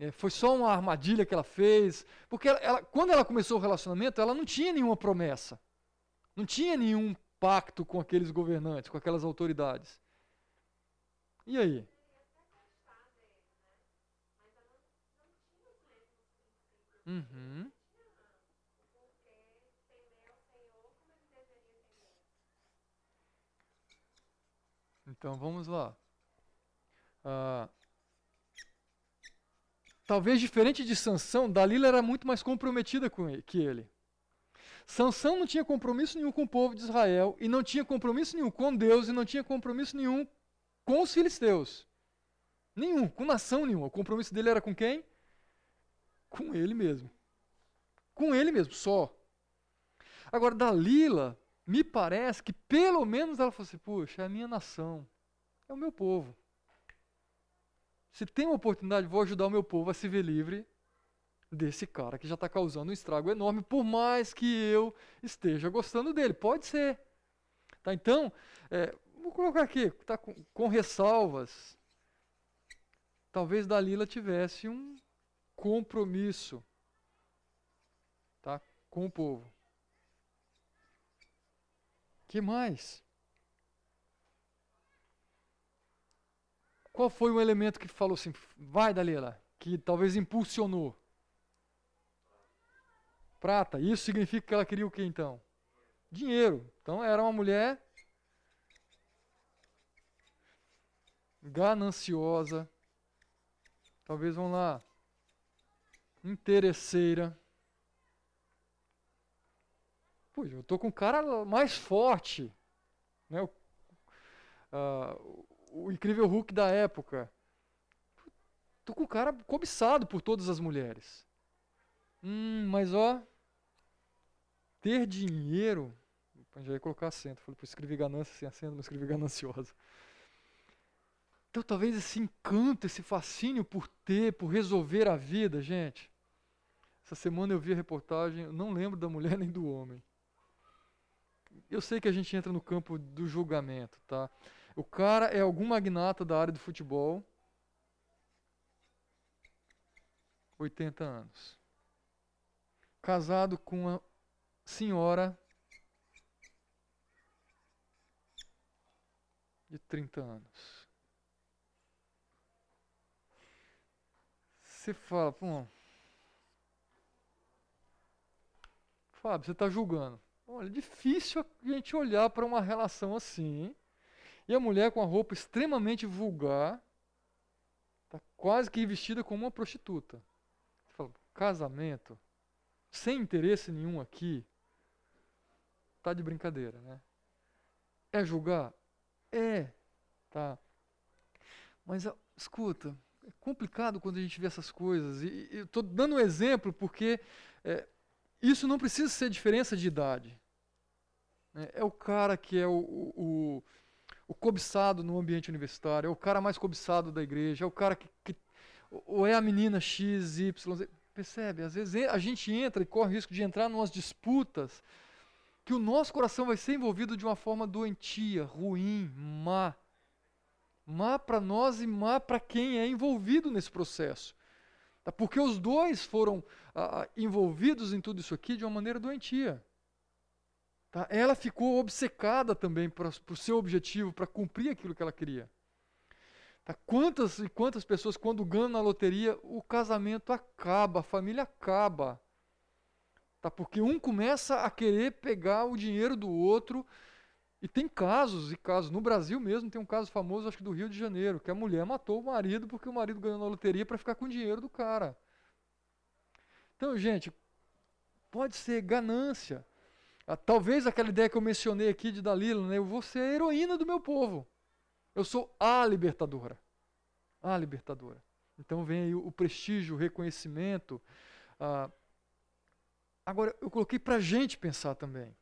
É, foi só uma armadilha que ela fez. Porque ela, ela, quando ela começou o relacionamento, ela não tinha nenhuma promessa. Não tinha nenhum pacto com aqueles governantes, com aquelas autoridades. E aí? Uhum. Então vamos lá. Ah, talvez diferente de Sansão, Dalila era muito mais comprometida com ele, que ele. Sansão não tinha compromisso nenhum com o povo de Israel e não tinha compromisso nenhum com Deus e não tinha compromisso nenhum com os filisteus. Nenhum, com nação nenhuma. O compromisso dele era com quem? Com ele mesmo. Com ele mesmo, só. Agora, Dalila, me parece que pelo menos ela falou assim: puxa, é a minha nação, é o meu povo. Se tem uma oportunidade, vou ajudar o meu povo a se ver livre desse cara que já está causando um estrago enorme, por mais que eu esteja gostando dele. Pode ser. Tá, então, é, vou colocar aqui, tá com, com ressalvas. Talvez Dalila tivesse um compromisso tá, com o povo. que mais? Qual foi o elemento que falou assim, vai Dalila, que talvez impulsionou? Prata. Isso significa que ela queria o que então? Dinheiro. Então era uma mulher gananciosa. Talvez vamos lá. Interesseira. Puxa, eu tô com o cara mais forte. Né? Uh, o incrível Hulk da época. Tô com o cara cobiçado por todas as mulheres. Hum, mas ó, ter dinheiro. Já ia colocar acento. Falei, escrevi ganância sem acento, mas escrevi gananciosa. Então talvez esse encanto, esse fascínio por ter, por resolver a vida, gente. Essa semana eu vi a reportagem, eu não lembro da mulher nem do homem. Eu sei que a gente entra no campo do julgamento, tá? O cara é algum magnata da área do futebol. 80 anos. Casado com uma senhora de 30 anos. Você fala, pô. Fábio, você está julgando. Olha, é difícil a gente olhar para uma relação assim e a mulher com a roupa extremamente vulgar, tá quase que vestida como uma prostituta. Você fala, casamento, sem interesse nenhum aqui, tá de brincadeira, né? É julgar? É, tá. Mas escuta, é complicado quando a gente vê essas coisas. E, eu estou dando um exemplo porque é, isso não precisa ser diferença de idade. Né? É o cara que é o, o, o cobiçado no ambiente universitário, é o cara mais cobiçado da igreja, é o cara que, que ou é a menina X, Y, Z. Percebe? Às vezes a gente entra e corre o risco de entrar em umas disputas que o nosso coração vai ser envolvido de uma forma doentia, ruim, má. Má para nós e má para quem é envolvido nesse processo. Tá? Porque os dois foram ah, envolvidos em tudo isso aqui de uma maneira doentia. Tá? Ela ficou obcecada também para o seu objetivo, para cumprir aquilo que ela queria. Tá? Quantas e quantas pessoas, quando ganham na loteria, o casamento acaba, a família acaba. Tá? Porque um começa a querer pegar o dinheiro do outro. E tem casos e casos. No Brasil mesmo tem um caso famoso, acho que do Rio de Janeiro, que a mulher matou o marido porque o marido ganhou na loteria para ficar com o dinheiro do cara. Então, gente, pode ser ganância. Ah, talvez aquela ideia que eu mencionei aqui de Dalila, né? eu vou ser a heroína do meu povo. Eu sou a libertadora. A libertadora. Então vem aí o prestígio, o reconhecimento. Ah, agora, eu coloquei para a gente pensar também.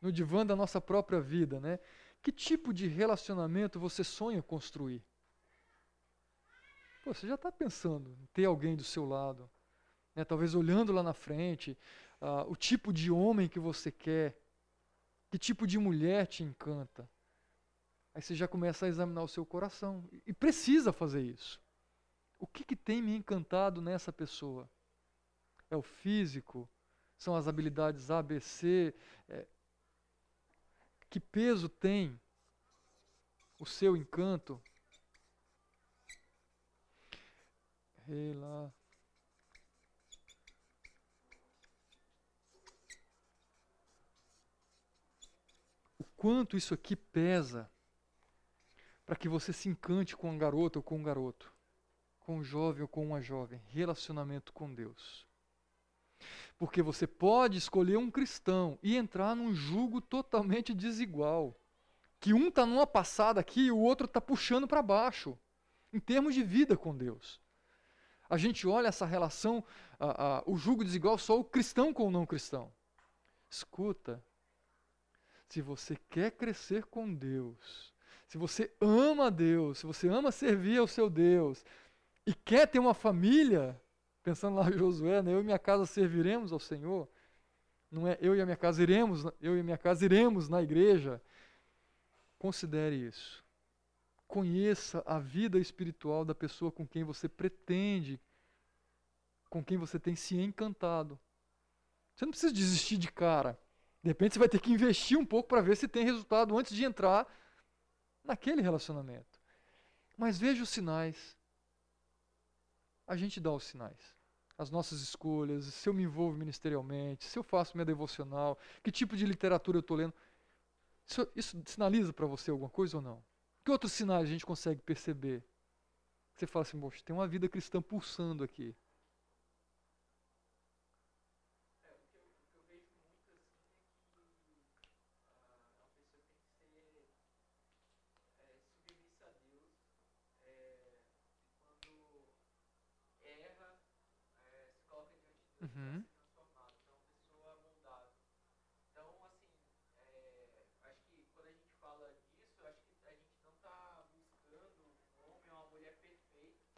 No divã da nossa própria vida, né? Que tipo de relacionamento você sonha construir? Pô, você já está pensando em ter alguém do seu lado, né? talvez olhando lá na frente, uh, o tipo de homem que você quer, que tipo de mulher te encanta. Aí você já começa a examinar o seu coração. E precisa fazer isso. O que, que tem me encantado nessa pessoa? É o físico? São as habilidades ABC? É... Que peso tem o seu encanto? Ei lá. Quanto isso aqui pesa para que você se encante com um garoto ou com um garoto, com um jovem ou com uma jovem, relacionamento com Deus. Porque você pode escolher um cristão e entrar num jugo totalmente desigual. Que um está numa passada aqui e o outro está puxando para baixo, em termos de vida com Deus. A gente olha essa relação, a, a, o jugo desigual, só o cristão com o não cristão. Escuta, se você quer crescer com Deus, se você ama Deus, se você ama servir ao seu Deus e quer ter uma família, pensando lá em Josué, né, eu e minha casa serviremos ao Senhor, não é eu e a minha casa iremos, eu e a minha casa iremos na igreja. Considere isso. Conheça a vida espiritual da pessoa com quem você pretende, com quem você tem se encantado. Você não precisa desistir de cara. De repente você vai ter que investir um pouco para ver se tem resultado antes de entrar naquele relacionamento. Mas veja os sinais. A gente dá os sinais. As nossas escolhas, se eu me envolvo ministerialmente, se eu faço minha devocional, que tipo de literatura eu estou lendo. Isso, isso sinaliza para você alguma coisa ou não? Que outros sinais a gente consegue perceber? Você fala assim, poxa, tem uma vida cristã pulsando aqui. Uhum. transformado, então uma pessoa moldada. Então, assim, é, acho que quando a gente fala disso, acho que a gente não está buscando um homem ou uma mulher perfeita. Sim. Acho que isso também seria um problema, a gente tentar buscar esse tipo de coisa. É, buscar que a pessoa fosse um, uma suma teológica, assim, fosse, acho que isso é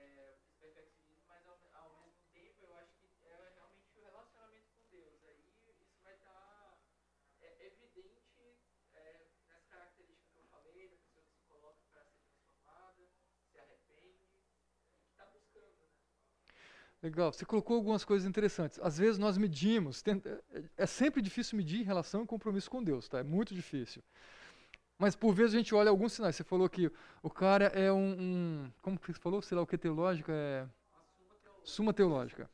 Legal, você colocou algumas coisas interessantes. Às vezes nós medimos, tenta, é sempre difícil medir em relação ao compromisso com Deus, tá? É muito difícil. Mas por vezes a gente olha alguns sinais. Você falou que o cara é um, um como você falou, sei lá o que teológica é suma teológica.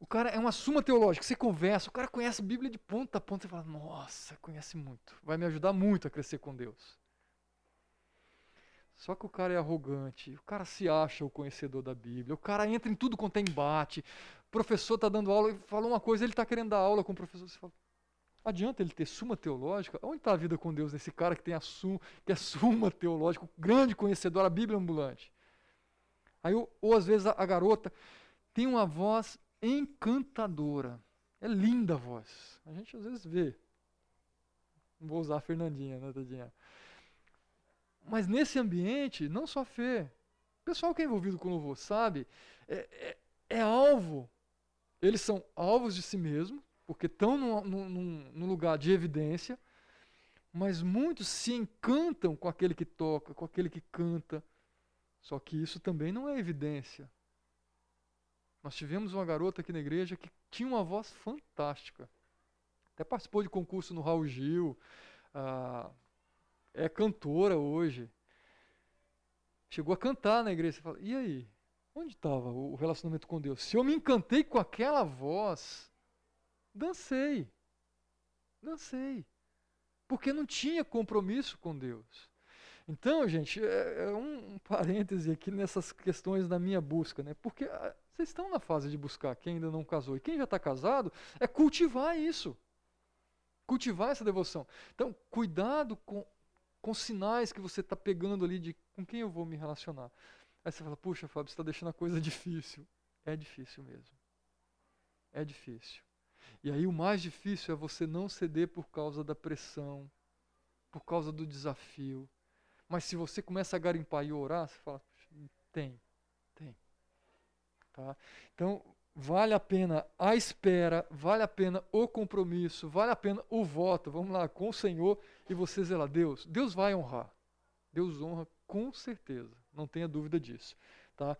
O cara é uma suma teológica, você conversa, o cara conhece a Bíblia de ponta a ponta, você fala, nossa, conhece muito, vai me ajudar muito a crescer com Deus. Só que o cara é arrogante, o cara se acha o conhecedor da Bíblia, o cara entra em tudo quanto é embate. O professor está dando aula e falou uma coisa, ele está querendo dar aula com o professor. Você fala, adianta ele ter suma teológica? Onde está a vida com Deus nesse cara que tem a que é suma teológica, grande conhecedor da Bíblia ambulante? Aí, ou, ou às vezes a, a garota tem uma voz encantadora. É linda a voz. A gente às vezes vê. Não vou usar a Fernandinha, né, Tadinha? Mas nesse ambiente, não só fé. O pessoal que é envolvido com louvor, sabe? É, é, é alvo. Eles são alvos de si mesmos, porque estão num, num, num lugar de evidência, mas muitos se encantam com aquele que toca, com aquele que canta. Só que isso também não é evidência. Nós tivemos uma garota aqui na igreja que tinha uma voz fantástica. Até participou de concurso no Raul Gil. Ah, é cantora hoje. Chegou a cantar na igreja. Fala, e aí? Onde estava o relacionamento com Deus? Se eu me encantei com aquela voz, dancei. Dancei. Porque não tinha compromisso com Deus. Então, gente, é, é um, um parêntese aqui nessas questões da minha busca, né? Porque ah, vocês estão na fase de buscar quem ainda não casou. E quem já está casado é cultivar isso. Cultivar essa devoção. Então, cuidado com com sinais que você está pegando ali de com quem eu vou me relacionar. Aí você fala, puxa, Fábio, você está deixando a coisa difícil. É difícil mesmo. É difícil. E aí o mais difícil é você não ceder por causa da pressão, por causa do desafio. Mas se você começa a garimpar e orar, você fala, tem, tem. Tá? Então, vale a pena a espera, vale a pena o compromisso, vale a pena o voto, vamos lá, com o Senhor e você zelar. Deus, Deus vai honrar. Deus honra com certeza, não tenha dúvida disso. Tá?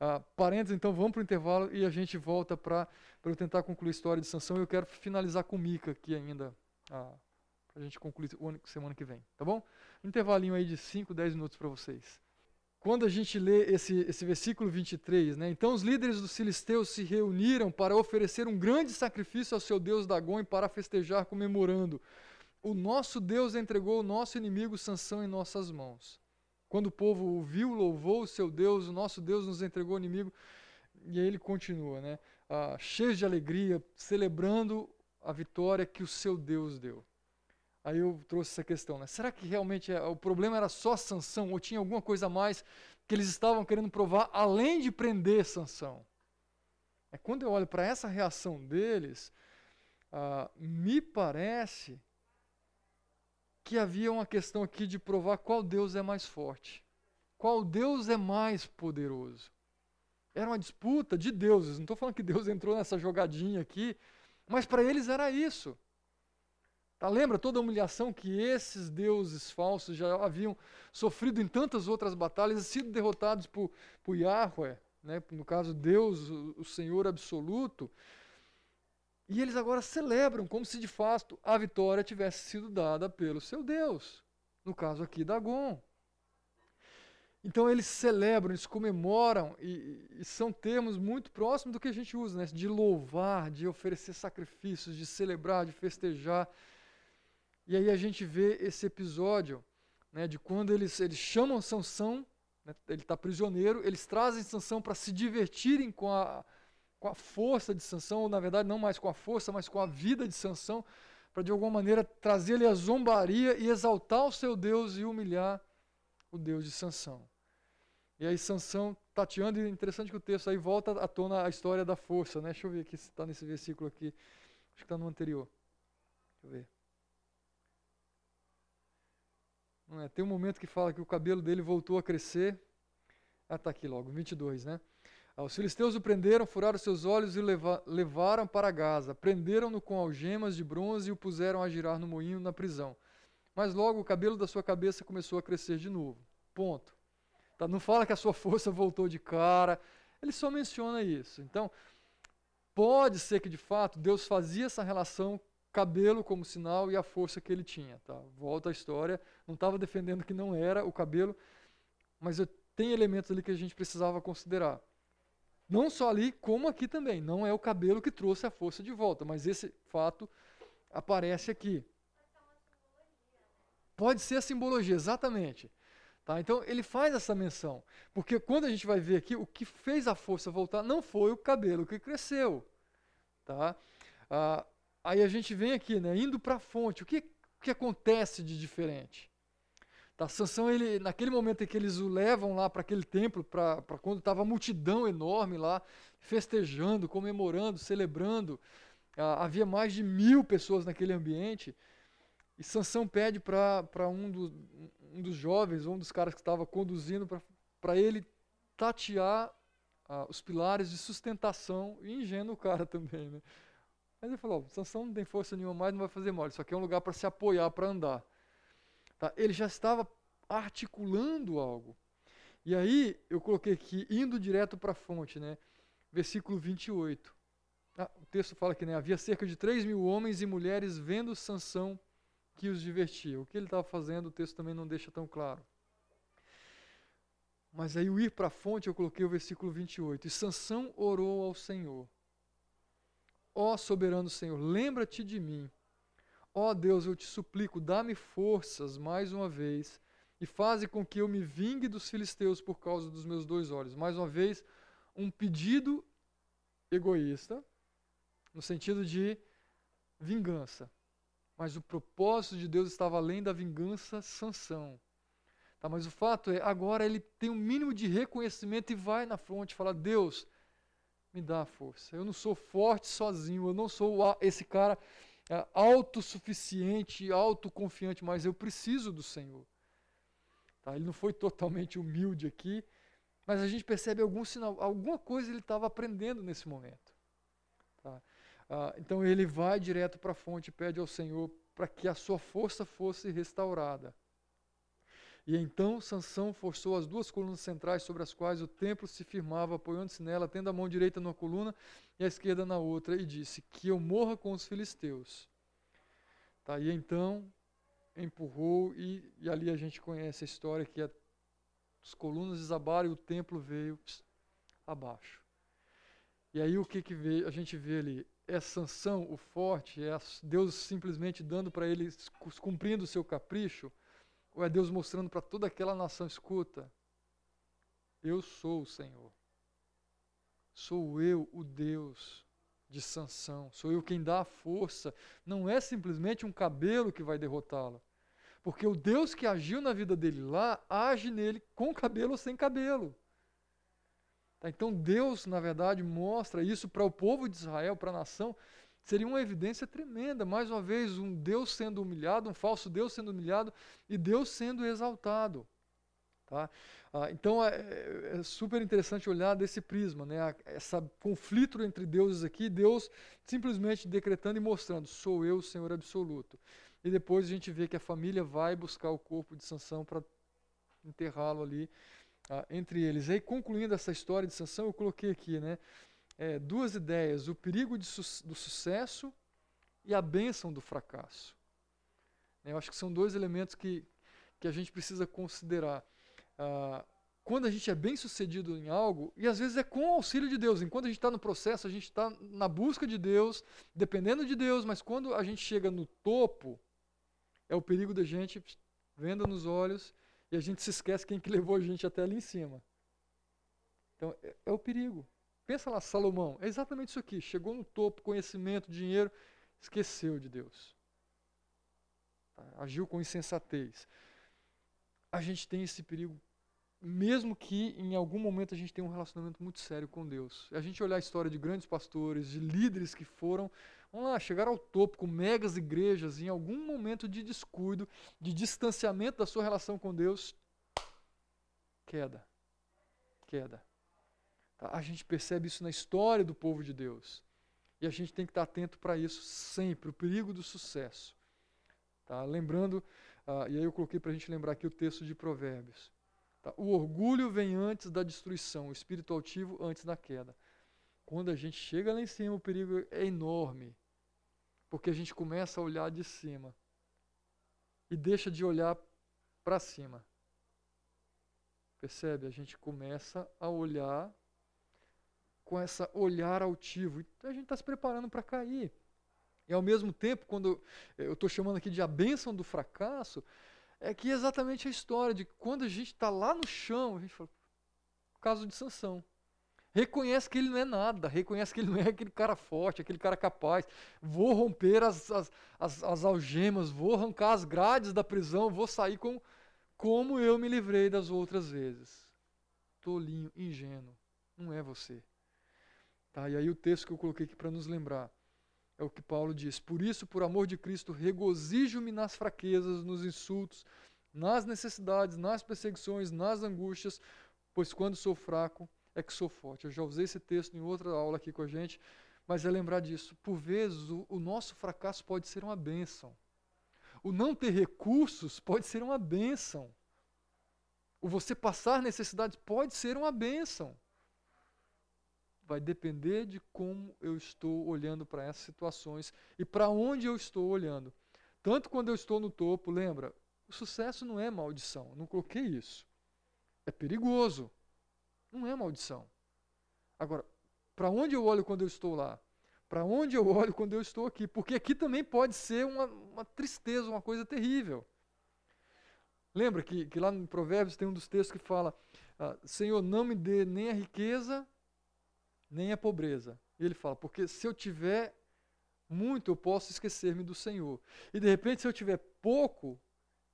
Ah, parênteses, então vamos para o intervalo e a gente volta para eu tentar concluir a história de Sansão. Eu quero finalizar com Mica aqui ainda, ah, para a gente concluir semana que vem, tá bom? Intervalinho aí de 5, 10 minutos para vocês. Quando a gente lê esse, esse versículo 23, né? Então os líderes dos filisteus se reuniram para oferecer um grande sacrifício ao seu deus Dagon e para festejar comemorando. O nosso Deus entregou o nosso inimigo Sansão em nossas mãos. Quando o povo ouviu, louvou o seu Deus, o nosso Deus nos entregou o inimigo. E aí ele continua, né? Ah, cheio de alegria, celebrando a vitória que o seu Deus deu. Aí eu trouxe essa questão, né? Será que realmente é, o problema era só Sansão ou tinha alguma coisa a mais que eles estavam querendo provar além de prender Sansão? É quando eu olho para essa reação deles, ah, me parece que havia uma questão aqui de provar qual Deus é mais forte, qual Deus é mais poderoso. Era uma disputa de deuses. Não estou falando que Deus entrou nessa jogadinha aqui, mas para eles era isso. Tá, lembra toda a humilhação que esses deuses falsos já haviam sofrido em tantas outras batalhas e sido derrotados por, por Yahweh, né? no caso Deus, o, o Senhor absoluto. E eles agora celebram como se de fato a vitória tivesse sido dada pelo seu Deus. No caso aqui, Dagon. Então eles celebram, eles comemoram, e, e, são termos muito próximos do que a gente usa, né? de louvar, de oferecer sacrifícios, de celebrar, de festejar. E aí a gente vê esse episódio né, de quando eles, eles chamam Sansão, né, ele está prisioneiro, eles trazem Sansão para se divertirem com a, com a força de Sansão, ou na verdade não mais com a força, mas com a vida de Sansão, para de alguma maneira trazer-lhe a zombaria e exaltar o seu Deus e humilhar o Deus de Sansão. E aí Sansão tateando, e interessante que o texto aí volta à tona a história da força, né? Deixa eu ver aqui se está nesse versículo aqui. Acho que está no anterior. Deixa eu ver. É, tem um momento que fala que o cabelo dele voltou a crescer. Ah, está aqui logo, 22, né? Os filisteus o prenderam, furaram seus olhos e leva, levaram para Gaza. Prenderam-no com algemas de bronze e o puseram a girar no moinho na prisão. Mas logo o cabelo da sua cabeça começou a crescer de novo. Ponto. Tá? Não fala que a sua força voltou de cara. Ele só menciona isso. Então, pode ser que de fato Deus fazia essa relação cabelo como sinal e a força que ele tinha. Tá? Volta à história. Não estava defendendo que não era o cabelo, mas tem elementos ali que a gente precisava considerar. Não só ali, como aqui também. Não é o cabelo que trouxe a força de volta, mas esse fato aparece aqui. Pode ser a simbologia, exatamente. Tá? Então ele faz essa menção. Porque quando a gente vai ver aqui, o que fez a força voltar não foi o cabelo que cresceu. Tá? Ah, aí a gente vem aqui, né, indo para a fonte. O que, que acontece de diferente? Tá, Sansão, ele, naquele momento em que eles o levam lá para aquele templo, para quando estava a multidão enorme lá, festejando, comemorando, celebrando, ah, havia mais de mil pessoas naquele ambiente, e Sansão pede para um, do, um dos jovens, um dos caras que estava conduzindo, para ele tatear ah, os pilares de sustentação, e ingênuo o cara também, né? Mas ele falou, Sansão não tem força nenhuma mais, não vai fazer mole, isso aqui é um lugar para se apoiar, para andar. Tá? Ele já estava articulando algo. E aí eu coloquei aqui, indo direto para a fonte, né? versículo 28. Ah, o texto fala que né, havia cerca de 3 mil homens e mulheres vendo Sansão que os divertia. O que ele estava fazendo, o texto também não deixa tão claro. Mas aí o ir para a fonte, eu coloquei o versículo 28. E Sansão orou ao Senhor. Ó soberano Senhor, lembra-te de mim Ó oh Deus, eu te suplico, dá-me forças mais uma vez e faze com que eu me vingue dos filisteus por causa dos meus dois olhos. Mais uma vez, um pedido egoísta, no sentido de vingança. Mas o propósito de Deus estava além da vingança sanção. Tá, mas o fato é, agora ele tem um mínimo de reconhecimento e vai na fronte e fala: Deus, me dá força. Eu não sou forte sozinho, eu não sou esse cara é, autossuficiente, autoconfiante, mas eu preciso do Senhor. Tá? Ele não foi totalmente humilde aqui, mas a gente percebe algum sinal, alguma coisa ele estava aprendendo nesse momento. Tá? Ah, então ele vai direto para a fonte e pede ao Senhor para que a sua força fosse restaurada. E então Sansão forçou as duas colunas centrais sobre as quais o templo se firmava, apoiando-se nela, tendo a mão direita numa coluna e a esquerda na outra, e disse: Que eu morra com os filisteus. Tá, e então empurrou, e, e ali a gente conhece a história que a, as colunas desabaram e o templo veio pss, abaixo. E aí o que, que vê, a gente vê ali? É Sansão, o forte, é Deus simplesmente dando para ele, cumprindo o seu capricho, ou é Deus mostrando para toda aquela nação, escuta, eu sou o Senhor. Sou eu o Deus de Sansão. Sou eu quem dá a força. Não é simplesmente um cabelo que vai derrotá-lo. Porque o Deus que agiu na vida dele lá, age nele com cabelo ou sem cabelo. Tá? Então Deus, na verdade, mostra isso para o povo de Israel, para a nação. Seria uma evidência tremenda. Mais uma vez, um Deus sendo humilhado, um falso Deus sendo humilhado e Deus sendo exaltado. Tá? Ah, então é, é, é, super interessante olhar desse prisma, né? esse conflito entre deuses aqui, Deus simplesmente decretando e mostrando: sou eu Senhor absoluto. E depois a gente vê que a família vai buscar o corpo de Sansão para enterrá-lo ali ah, entre eles. E aí, concluindo essa história de Sansão, eu coloquei aqui né, é, duas ideias: o perigo su do sucesso e a bênção do fracasso. Eu acho que são dois elementos que, que a gente precisa considerar. Ah, quando a gente é bem sucedido em algo, e às vezes é com o auxílio de Deus, enquanto a gente está no processo, a gente está na busca de Deus, dependendo de Deus, mas quando a gente chega no topo, é o perigo da gente vendo nos olhos e a gente se esquece quem que levou a gente até ali em cima. Então, é, é o perigo. Pensa lá, Salomão, é exatamente isso aqui. Chegou no topo, conhecimento, dinheiro, esqueceu de Deus. Tá? Agiu com insensatez. A gente tem esse perigo mesmo que em algum momento a gente tenha um relacionamento muito sério com Deus. A gente olhar a história de grandes pastores, de líderes que foram, vamos lá, chegaram ao topo com megas igrejas, em algum momento de descuido, de distanciamento da sua relação com Deus, queda. Queda. A gente percebe isso na história do povo de Deus. E a gente tem que estar atento para isso sempre, o perigo do sucesso. Tá? Lembrando, uh, e aí eu coloquei para a gente lembrar aqui o texto de Provérbios. Tá? O orgulho vem antes da destruição, o espírito altivo antes da queda. Quando a gente chega lá em cima, o perigo é enorme, porque a gente começa a olhar de cima e deixa de olhar para cima. Percebe? A gente começa a olhar com essa olhar altivo. Então a gente está se preparando para cair. E ao mesmo tempo, quando eu estou chamando aqui de a bênção do fracasso, é que é exatamente a história de quando a gente está lá no chão, a gente fala, caso de Sansão. Reconhece que ele não é nada, reconhece que ele não é aquele cara forte, aquele cara capaz. Vou romper as, as, as, as algemas, vou arrancar as grades da prisão, vou sair com, como eu me livrei das outras vezes. Tolinho, ingênuo. Não é você. Tá, e aí o texto que eu coloquei aqui para nos lembrar. É o que Paulo diz. Por isso, por amor de Cristo, regozijo-me nas fraquezas, nos insultos, nas necessidades, nas perseguições, nas angústias, pois quando sou fraco é que sou forte. Eu já usei esse texto em outra aula aqui com a gente, mas é lembrar disso. Por vezes, o, o nosso fracasso pode ser uma bênção. O não ter recursos pode ser uma bênção. O você passar necessidades pode ser uma bênção vai depender de como eu estou olhando para essas situações e para onde eu estou olhando. Tanto quando eu estou no topo, lembra, o sucesso não é maldição, não coloquei isso. É perigoso, não é maldição. Agora, para onde eu olho quando eu estou lá? Para onde eu olho quando eu estou aqui? Porque aqui também pode ser uma, uma tristeza, uma coisa terrível. Lembra que, que lá no Provérbios tem um dos textos que fala: ah, Senhor, não me dê nem a riqueza, nem a pobreza. Ele fala, porque se eu tiver muito, eu posso esquecer-me do Senhor. E de repente, se eu tiver pouco,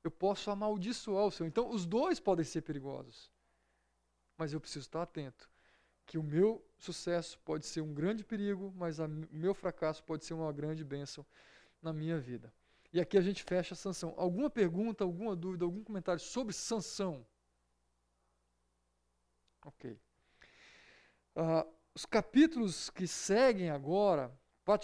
eu posso amaldiçoar o Senhor. Então, os dois podem ser perigosos. Mas eu preciso estar atento. Que o meu sucesso pode ser um grande perigo, mas o meu fracasso pode ser uma grande bênção na minha vida. E aqui a gente fecha a sanção. Alguma pergunta, alguma dúvida, algum comentário sobre sanção? Ok. Uh, os capítulos que seguem agora,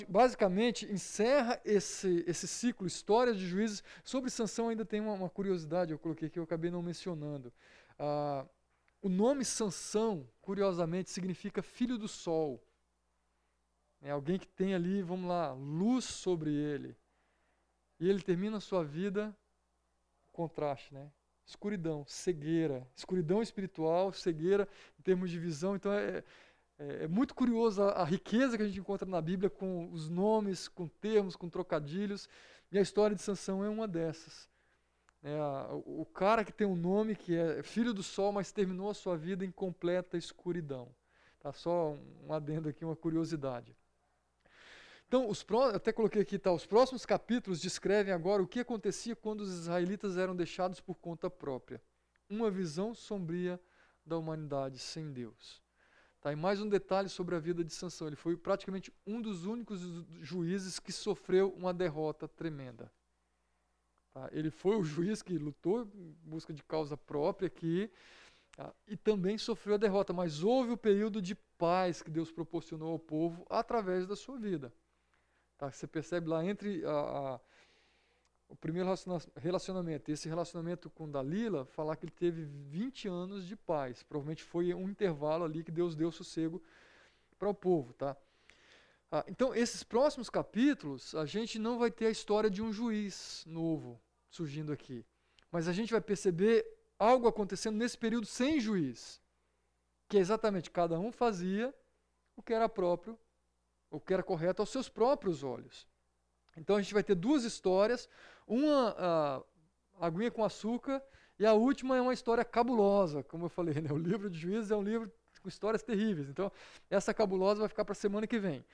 basicamente, encerra esse, esse ciclo, história de juízes. Sobre sanção ainda tem uma, uma curiosidade, eu coloquei que eu acabei não mencionando. Uh, o nome Sansão, curiosamente, significa filho do sol. É alguém que tem ali, vamos lá, luz sobre ele. E ele termina a sua vida, contraste, né? escuridão, cegueira, escuridão espiritual, cegueira em termos de visão. Então é, é, é muito curioso a, riqueza que a gente encontra na Bíblia com os nomes, com termos, com trocadilhos. E a história de Sansão é uma dessas. É, o, cara que tem um nome que é filho do sol, mas terminou a sua vida em completa escuridão. Tá só um adendo aqui, uma curiosidade. Então, os pró, até coloquei aqui, tá, os próximos capítulos descrevem agora o que acontecia quando os israelitas eram deixados por conta própria. Uma visão sombria da humanidade sem Deus. Tá, e mais um detalhe sobre a vida de Sansão. Ele foi praticamente um dos únicos juízes que sofreu uma derrota tremenda. Tá, ele foi o juiz que lutou em busca de causa própria aqui tá, e também sofreu a derrota. Mas houve o período de paz que Deus proporcionou ao povo através da sua vida. Tá? Você percebe lá entre a, a, o primeiro relacionamento esse relacionamento com Dalila, falar que ele teve 20 anos de paz. Provavelmente foi um intervalo ali que Deus deu sossego para o povo. Tá? Ah, então, esses próximos capítulos, a gente não vai ter a história de um juiz novo surgindo aqui. Mas a gente vai perceber algo acontecendo nesse período sem juiz. Que é exatamente cada um fazia o que era próprio o que era correto aos seus próprios olhos. Então a gente vai ter duas histórias, uma a, aguinha com açúcar e a última é uma história cabulosa, como eu falei, né? o livro de Juízes é um livro com histórias terríveis. Então essa cabulosa vai ficar para a semana que vem.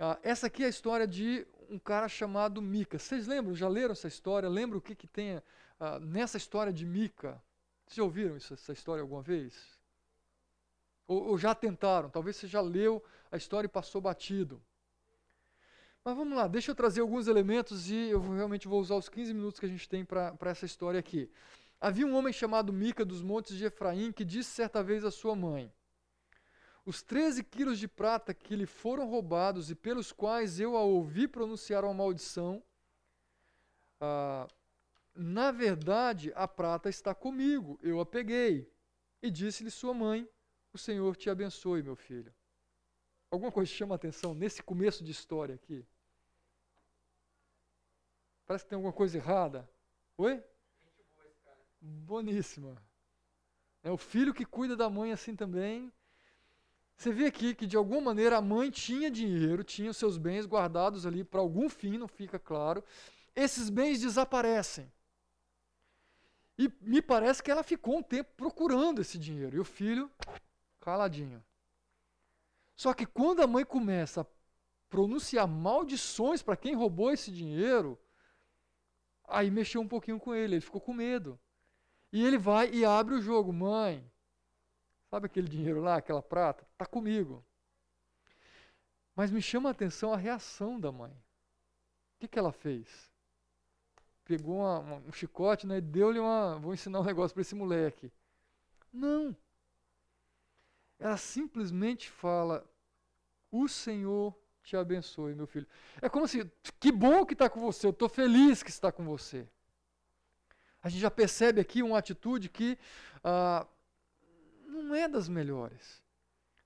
Ah, essa aqui é a história de um cara chamado Mica. Vocês lembram? Já leram essa história? Lembram o que, que tem ah, nessa história de Mica? Vocês já ouviram isso, essa história alguma vez? Ou, ou já tentaram? Talvez você já leu a história passou batido. Mas vamos lá, deixa eu trazer alguns elementos e eu realmente vou usar os 15 minutos que a gente tem para essa história aqui. Havia um homem chamado Mica dos montes de Efraim que disse certa vez à sua mãe: Os 13 quilos de prata que lhe foram roubados e pelos quais eu a ouvi pronunciar uma maldição, ah, na verdade a prata está comigo, eu a peguei. E disse-lhe sua mãe: O Senhor te abençoe, meu filho. Alguma coisa chama atenção nesse começo de história aqui? Parece que tem alguma coisa errada. Oi? Boníssima. É o filho que cuida da mãe assim também. Você vê aqui que de alguma maneira a mãe tinha dinheiro, tinha os seus bens guardados ali para algum fim, não fica claro. Esses bens desaparecem. E me parece que ela ficou um tempo procurando esse dinheiro. E o filho, caladinho. Só que quando a mãe começa a pronunciar maldições para quem roubou esse dinheiro, aí mexeu um pouquinho com ele, ele ficou com medo. E ele vai e abre o jogo, mãe. Sabe aquele dinheiro lá, aquela prata? Tá comigo. Mas me chama a atenção a reação da mãe. O que, que ela fez? Pegou uma, uma, um chicote né, e deu-lhe uma. Vou ensinar um negócio para esse moleque. Não. Ela simplesmente fala: O Senhor te abençoe, meu filho. É como se, que bom que está com você, eu estou feliz que está com você. A gente já percebe aqui uma atitude que ah, não é das melhores.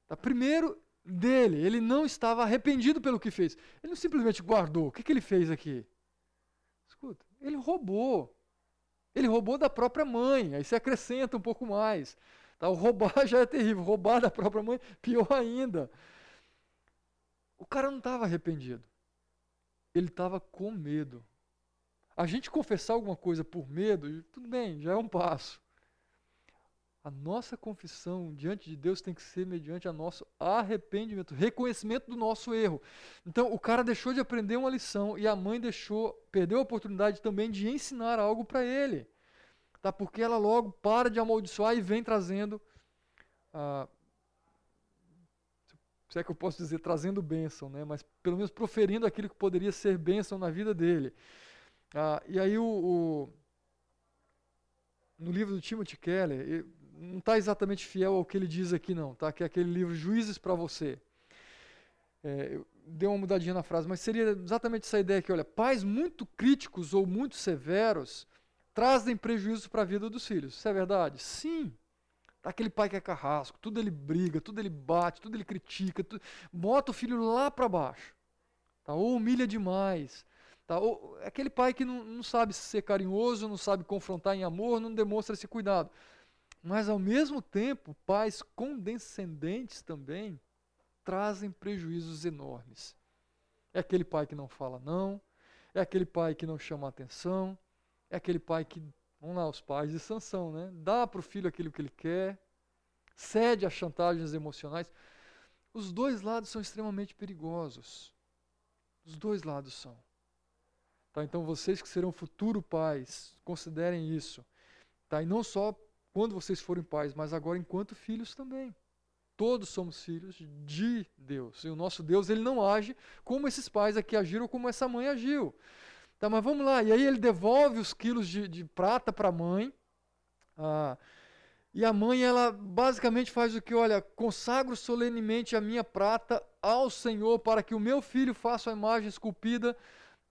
Tá? Primeiro, dele, ele não estava arrependido pelo que fez. Ele não simplesmente guardou. O que, que ele fez aqui? Escuta, ele roubou. Ele roubou da própria mãe. Aí você acrescenta um pouco mais. Tá? O roubar já é terrível, roubar da própria mãe, pior ainda. O cara não estava arrependido. Ele estava com medo. A gente confessar alguma coisa por medo, tudo bem, já é um passo. A nossa confissão diante de Deus tem que ser mediante a nosso arrependimento, reconhecimento do nosso erro. Então, o cara deixou de aprender uma lição e a mãe deixou, perdeu a oportunidade também de ensinar algo para ele tá? porque ela logo para de amaldiçoar e vem trazendo, ah, se é que eu posso dizer, trazendo bênção, né? mas pelo menos proferindo aquilo que poderia ser bênção na vida dele. Ah, e aí o, o, no livro do Timothy Keller, não está exatamente fiel ao que ele diz aqui não, tá? Que é aquele livro Juízes para você. É, deu uma mudadinha na frase, mas seria exatamente essa ideia aqui, olha, pais muito críticos ou muito severos trazem prejuízo para a vida dos filhos. Isso é verdade? Sim. Aquele pai que é carrasco, tudo ele briga, tudo ele bate, tudo ele critica, bota o filho lá para baixo. Tá? Ou humilha demais. Tá? Ou, é aquele pai que não, não sabe ser carinhoso, não sabe confrontar em amor, não demonstra esse cuidado. Mas, ao mesmo tempo, pais condescendentes também trazem prejuízos enormes. É aquele pai que não fala não, é aquele pai que não chama atenção, é aquele pai que Vamos lá, os pais de Sansão, né? Dá para o filho aquilo que ele quer, cede a chantagens emocionais. Os dois lados são extremamente perigosos. Os dois lados são. Tá? Então vocês que serão futuro pais, considerem isso. Tá? E não só quando vocês forem pais, mas agora enquanto filhos também. Todos somos filhos de Deus. E o nosso Deus, ele não age como esses pais aqui agiram, como essa mãe agiu. Tá, mas vamos lá. E aí ele devolve os quilos de, de prata para a mãe. Ah, e a mãe, ela basicamente faz o que? Olha, consagro solenemente a minha prata ao Senhor para que o meu filho faça a imagem esculpida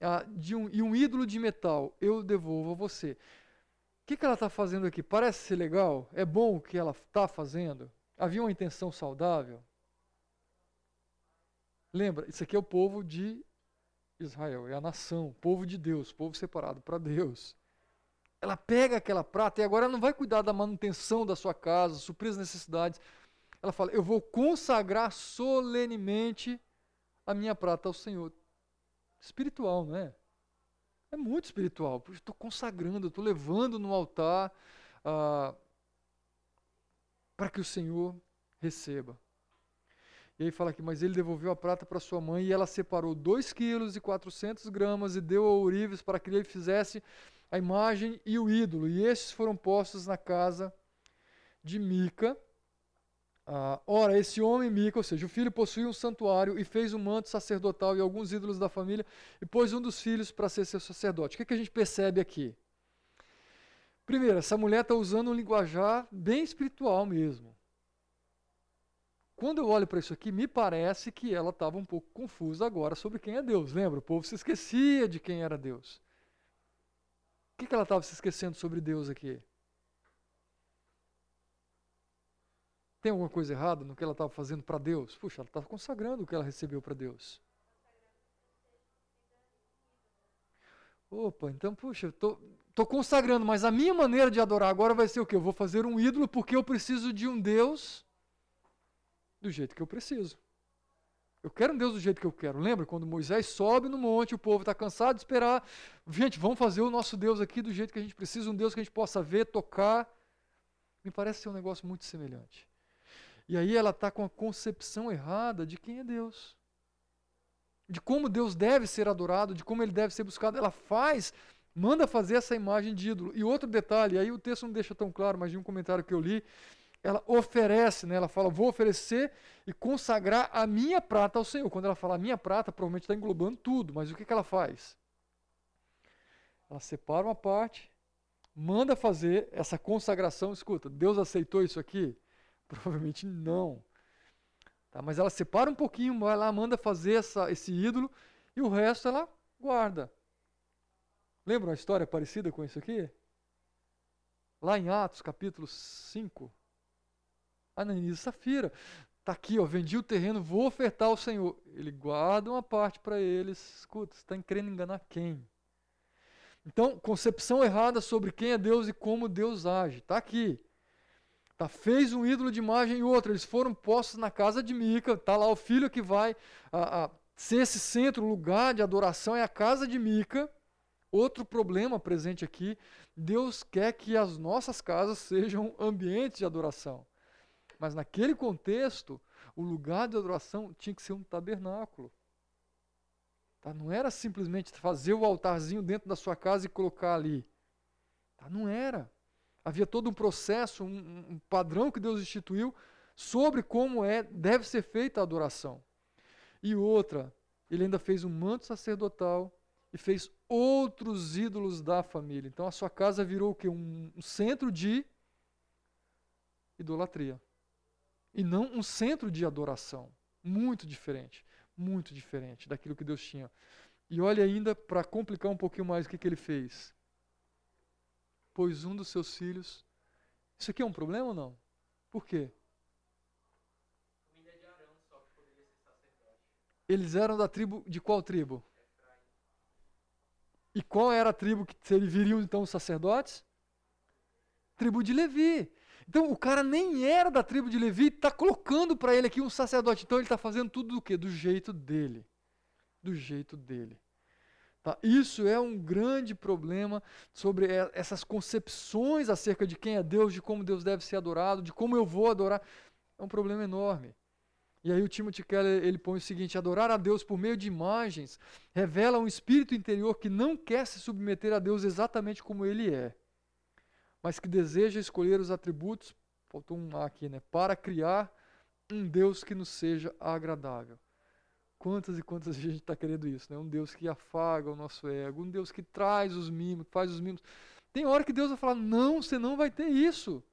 ah, de um, e um ídolo de metal. Eu devolvo a você. O que, que ela está fazendo aqui? Parece ser legal? É bom o que ela está fazendo? Havia uma intenção saudável? Lembra, isso aqui é o povo de Israel, é a nação, povo de Deus, povo separado para Deus. Ela pega aquela prata e agora ela não vai cuidar da manutenção da sua casa, suprir as necessidades. Ela fala: Eu vou consagrar solenemente a minha prata ao Senhor. Espiritual, não é? É muito espiritual. Estou consagrando, estou levando no altar ah, para que o Senhor receba. E aí fala aqui, mas ele devolveu a prata para sua mãe e ela separou 2 quilos e 400 gramas e deu a ourives para que ele fizesse a imagem e o ídolo. E estes foram postos na casa de Mica. Ah, ora, esse homem Mica, ou seja, o filho possuía um santuário e fez um manto sacerdotal e alguns ídolos da família e pôs um dos filhos para ser seu sacerdote. O que, é que a gente percebe aqui? Primeiro, essa mulher está usando um linguajar bem espiritual mesmo. Quando eu olho para isso aqui, me parece que ela estava um pouco confusa agora sobre quem é Deus. Lembra? O povo se esquecia de quem era Deus. O que, que ela estava se esquecendo sobre Deus aqui? Tem alguma coisa errada no que ela estava fazendo para Deus? Puxa, ela estava consagrando o que ela recebeu para Deus. Opa, então, puxa, eu tô, tô consagrando, mas a minha maneira de adorar agora vai ser o quê? Eu vou fazer um ídolo porque eu preciso de um Deus do jeito que eu preciso. Eu quero um Deus do jeito que eu quero. Lembra quando Moisés sobe no monte, o povo está cansado de esperar. Gente, vamos fazer o nosso Deus aqui do jeito que a gente precisa, um Deus que a gente possa ver, tocar. Me parece ser um negócio muito semelhante. E aí ela está com a concepção errada de quem é Deus. De como Deus deve ser adorado, de como ele deve ser buscado. Ela faz, manda fazer essa imagem de ídolo. E outro detalhe, aí o texto não deixa tão claro, mas de um comentário que eu li, ela oferece, né? ela fala, vou oferecer e consagrar a minha prata ao Senhor. Quando ela fala minha prata, provavelmente está englobando tudo, mas o que, que ela faz? Ela separa uma parte, manda fazer essa consagração. Escuta, Deus aceitou isso aqui? Provavelmente não. Tá, mas ela separa um pouquinho, vai lá, manda fazer essa, esse ídolo e o resto ela guarda. Lembra uma história parecida com isso aqui? Lá em Atos, capítulo 5, Ananias e Safira. Está aqui, ó, vendi o terreno, vou ofertar ao Senhor. Ele guarda uma parte para eles. Escuta, você está querendo enganar quem? Então, concepção errada sobre quem é Deus e como Deus age. Está aqui. Tá, fez um ídolo de imagem e outra. Eles foram postos na casa de Mica. Está lá o filho que vai a, a, ser esse centro, lugar de adoração, é a casa de Mica. Outro problema presente aqui: Deus quer que as nossas casas sejam ambientes de adoração. Mas naquele contexto, o lugar de adoração tinha que ser um tabernáculo. Tá? Não era simplesmente fazer o altarzinho dentro da sua casa e colocar ali. Tá? Não era. Havia todo um processo, um, um padrão que Deus instituiu sobre como é deve ser feita a adoração. E outra, ele ainda fez um manto sacerdotal e fez outros ídolos da família. Então a sua casa virou o quê? Um, um centro de idolatria. E não um centro de adoração. Muito diferente. Muito diferente daquilo que Deus tinha. E olha ainda, para complicar um pouquinho mais, o que, que ele fez? Pois um dos seus filhos. Isso aqui é um problema ou não? Por quê? Eles eram da tribo. De qual tribo? E qual era a tribo que serviriam então os sacerdotes? Tribo de Levi. Então o cara nem era da tribo de Levi, está colocando para ele aqui um sacerdote. Então ele está fazendo tudo do quê? Do jeito dele. Do jeito dele. Tá? Isso é um grande problema sobre essas concepções acerca de quem é Deus, de como Deus deve ser adorado, de como eu vou adorar. É um problema enorme. E aí o Timothy Keller ele põe o seguinte: adorar a Deus por meio de imagens revela um espírito interior que não quer se submeter a Deus exatamente como ele é, mas que deseja escolher os atributos, faltou um A aqui, né, para criar um Deus que nos seja agradável. Quantas e quantas vezes a gente está querendo isso, né? Um Deus que afaga o nosso ego, um Deus que traz os mimos, faz os mimos. Tem hora que Deus vai falar: não, você não vai ter isso.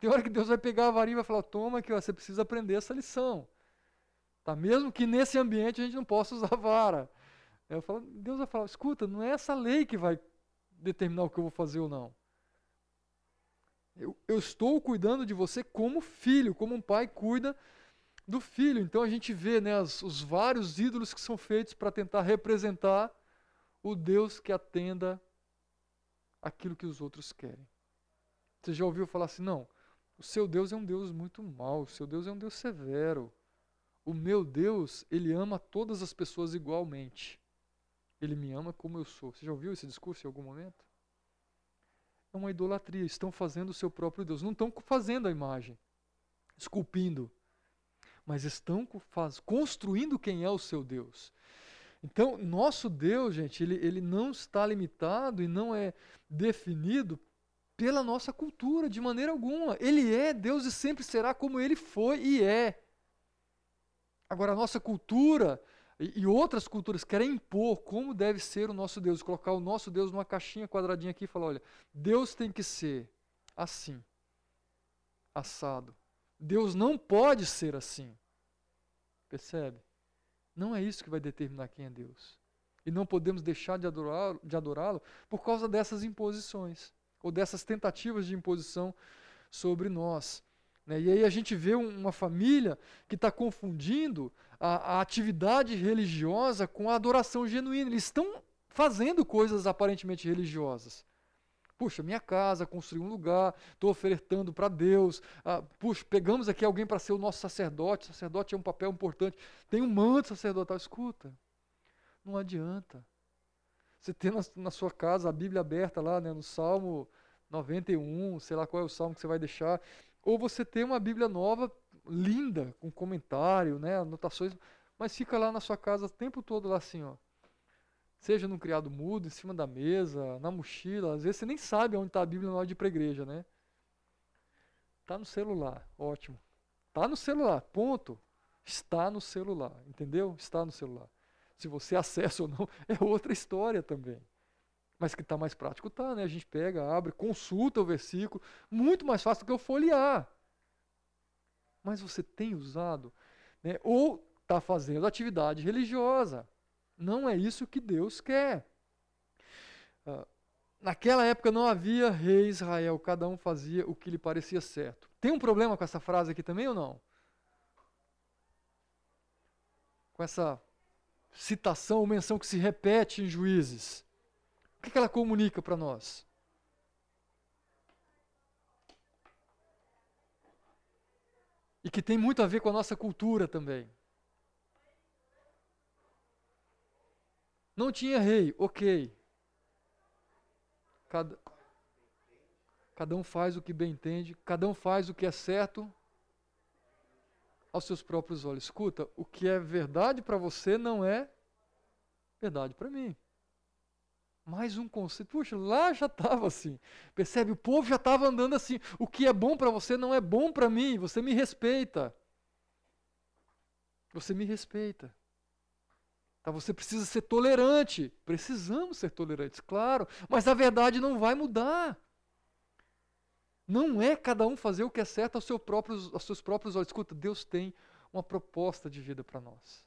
Tem hora que Deus vai pegar a varinha e vai falar: toma, que você precisa aprender essa lição. Tá? Mesmo que nesse ambiente a gente não possa usar vara. Eu falo, Deus vai falar, escuta, não é essa lei que vai determinar o que eu vou fazer ou não. Eu, eu estou cuidando de você como filho, como um pai cuida do filho. Então a gente vê né, as, os vários ídolos que são feitos para tentar representar o Deus que atenda aquilo que os outros querem. Você já ouviu falar assim, não, o seu Deus é um Deus muito mau, o seu Deus é um Deus severo. O meu Deus, ele ama todas as pessoas igualmente. Ele me ama como eu sou. Você já ouviu esse discurso em algum momento? É uma idolatria. Estão fazendo o seu próprio Deus. Não estão fazendo a imagem, esculpindo, mas estão faz, construindo quem é o seu Deus. Então, nosso Deus, gente, ele, ele não está limitado e não é definido pela nossa cultura de maneira alguma. Ele é Deus e sempre será como ele foi e é. Agora, a nossa cultura e, e outras culturas querem impor como deve ser o nosso Deus, colocar o nosso Deus numa caixinha quadradinha aqui e falar: olha, Deus tem que ser assim, assado. Deus não pode ser assim. Percebe? Não é isso que vai determinar quem é Deus. E não podemos deixar de adorá-lo de adorá por causa dessas imposições, ou dessas tentativas de imposição sobre nós. Né? E aí a gente vê uma família que está confundindo a, a, atividade religiosa com a adoração genuína. Eles estão fazendo coisas aparentemente religiosas. Puxa, minha casa, construir um lugar, estou ofertando para Deus. Ah, puxa, pegamos aqui alguém para ser o nosso sacerdote. O sacerdote é um papel importante. Tem um manto sacerdotal. Escuta, não adianta. Você tem na, na sua casa a Bíblia aberta lá, né, no Salmo 91, sei lá qual é o salmo que você vai deixar ou você tem uma Bíblia nova, linda, com comentário, né, anotações, mas fica lá na sua casa o tempo todo lá assim, ó. Seja num criado mudo, em cima da mesa, na mochila, às vezes você nem sabe onde está a Bíblia na hora de ir para igreja, né? Está no celular, ótimo. Está no celular, ponto. Está no celular, entendeu? Está no celular. Se você acessa ou não, é outra história também. Mas que está mais prático, tá, né? A gente pega, abre, consulta o versículo, muito mais fácil do que eu folhear. Mas você tem usado, né? ou está fazendo atividade religiosa. Não é isso que Deus quer. Uh, naquela época não havia rei Israel, cada um fazia o que lhe parecia certo. Tem um problema com essa frase aqui também ou não? Com essa citação ou menção que se repete em Juízes que, que ela comunica para nós? E que tem muito a ver com a nossa cultura também. Não tinha rei, ok. Cada, cada um faz o que bem entende, cada um faz o que é certo aos seus próprios olhos. Escuta, o que é verdade para você não é verdade para mim. Mais um conceito. Puxa, lá já estava assim. Percebe? O povo já estava andando assim. O que é bom para você não é bom para mim. Você me respeita. Você me respeita. Tá? Você precisa ser tolerante. Precisamos ser tolerantes, claro. Mas a verdade não vai mudar. Não é cada um fazer o que é certo aos, próprios, aos seus próprios olhos. Escuta, Deus tem uma proposta de vida para nós.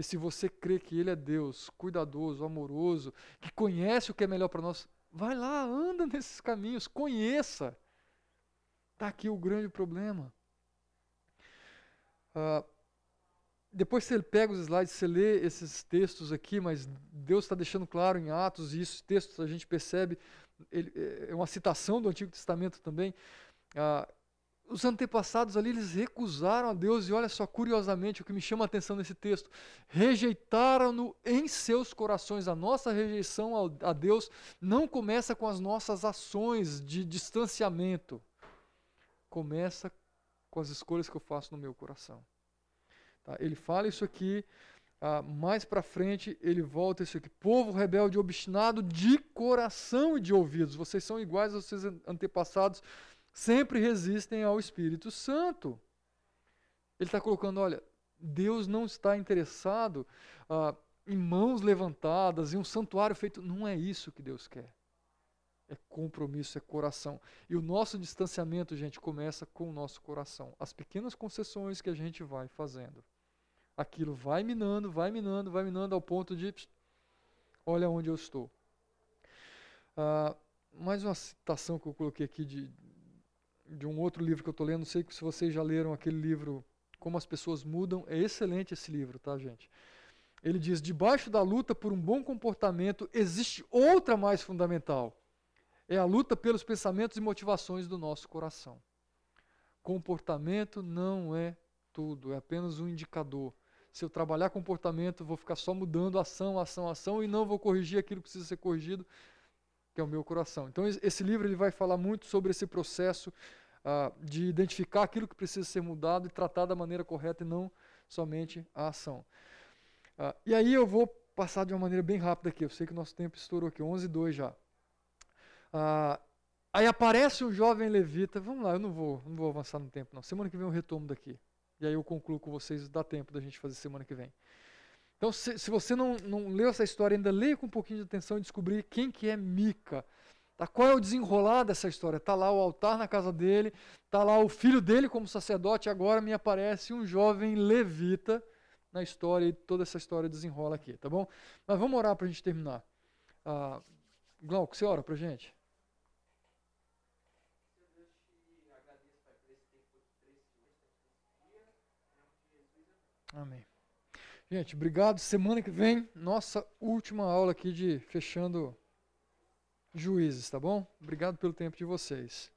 E se você crê que Ele é Deus, cuidadoso, amoroso, que conhece o que é melhor para nós, vai lá, anda nesses caminhos, conheça. Está aqui o grande problema. Uh, depois você pega os slides, você lê esses textos aqui, mas Deus está deixando claro em Atos, e esses textos a gente percebe ele, é, é uma citação do Antigo Testamento também. Ah, os antepassados ali, eles recusaram a Deus, e olha só, curiosamente, o que me chama a atenção nesse texto, rejeitaram-no em seus corações. A nossa rejeição a Deus não começa com as nossas ações de distanciamento, começa com as escolhas que eu faço no meu coração. Tá? Ele fala isso aqui ah, mais para frente ele volta isso aqui. Povo rebelde obstinado de coração e de ouvidos. Vocês são iguais aos seus antepassados, sempre resistem ao Espírito Santo. Ele está colocando, olha, Deus não está interessado ah, em mãos levantadas, em um santuário feito. Não é isso que Deus quer. É compromisso, é coração. E o nosso distanciamento, gente, começa com o nosso coração. As pequenas concessões que a gente vai fazendo aquilo vai minando, vai minando, vai minando ao ponto de olha onde eu estou. Ah, mais uma citação que eu coloquei aqui de, de um outro livro que eu estou lendo, não sei se vocês já leram aquele livro Como as Pessoas Mudam, é excelente esse livro, tá gente? Ele diz, debaixo da luta por um bom comportamento existe outra mais fundamental, é a luta pelos pensamentos e motivações do nosso coração. Comportamento não é tudo, é apenas um indicador se eu trabalhar comportamento, vou ficar só mudando ação, ação, ação e não vou corrigir aquilo que precisa ser corrigido, que é o meu coração. Então, esse livro ele vai falar muito sobre esse processo de identificar aquilo que precisa ser mudado e tratar da maneira correta e não somente a ação. E aí eu vou passar de uma maneira bem rápida aqui. Eu sei que o nosso tempo estourou aqui, 11 e 2 já. Aí aparece um jovem levita. Vamos lá, eu não vou, não vou avançar no tempo, não. Semana que vem eu retomo daqui. E aí eu concluo com vocês, dá tempo da gente fazer semana que vem. Então, se, se você não, não leu essa história ainda, leia com um pouquinho de atenção e descobrir quem que é Mica. Tá? Qual é o desenrolar dessa história? Está lá o altar na casa dele, está lá o filho dele como sacerdote, agora me aparece um jovem levita na história e toda essa história desenrola aqui, tá bom? Mas vamos orar para a gente terminar. Ah, Glauco, você ora para gente? Amém. Gente, obrigado. Semana que vem, nossa última aula aqui de fechando juízes, tá bom? Obrigado pelo tempo de vocês.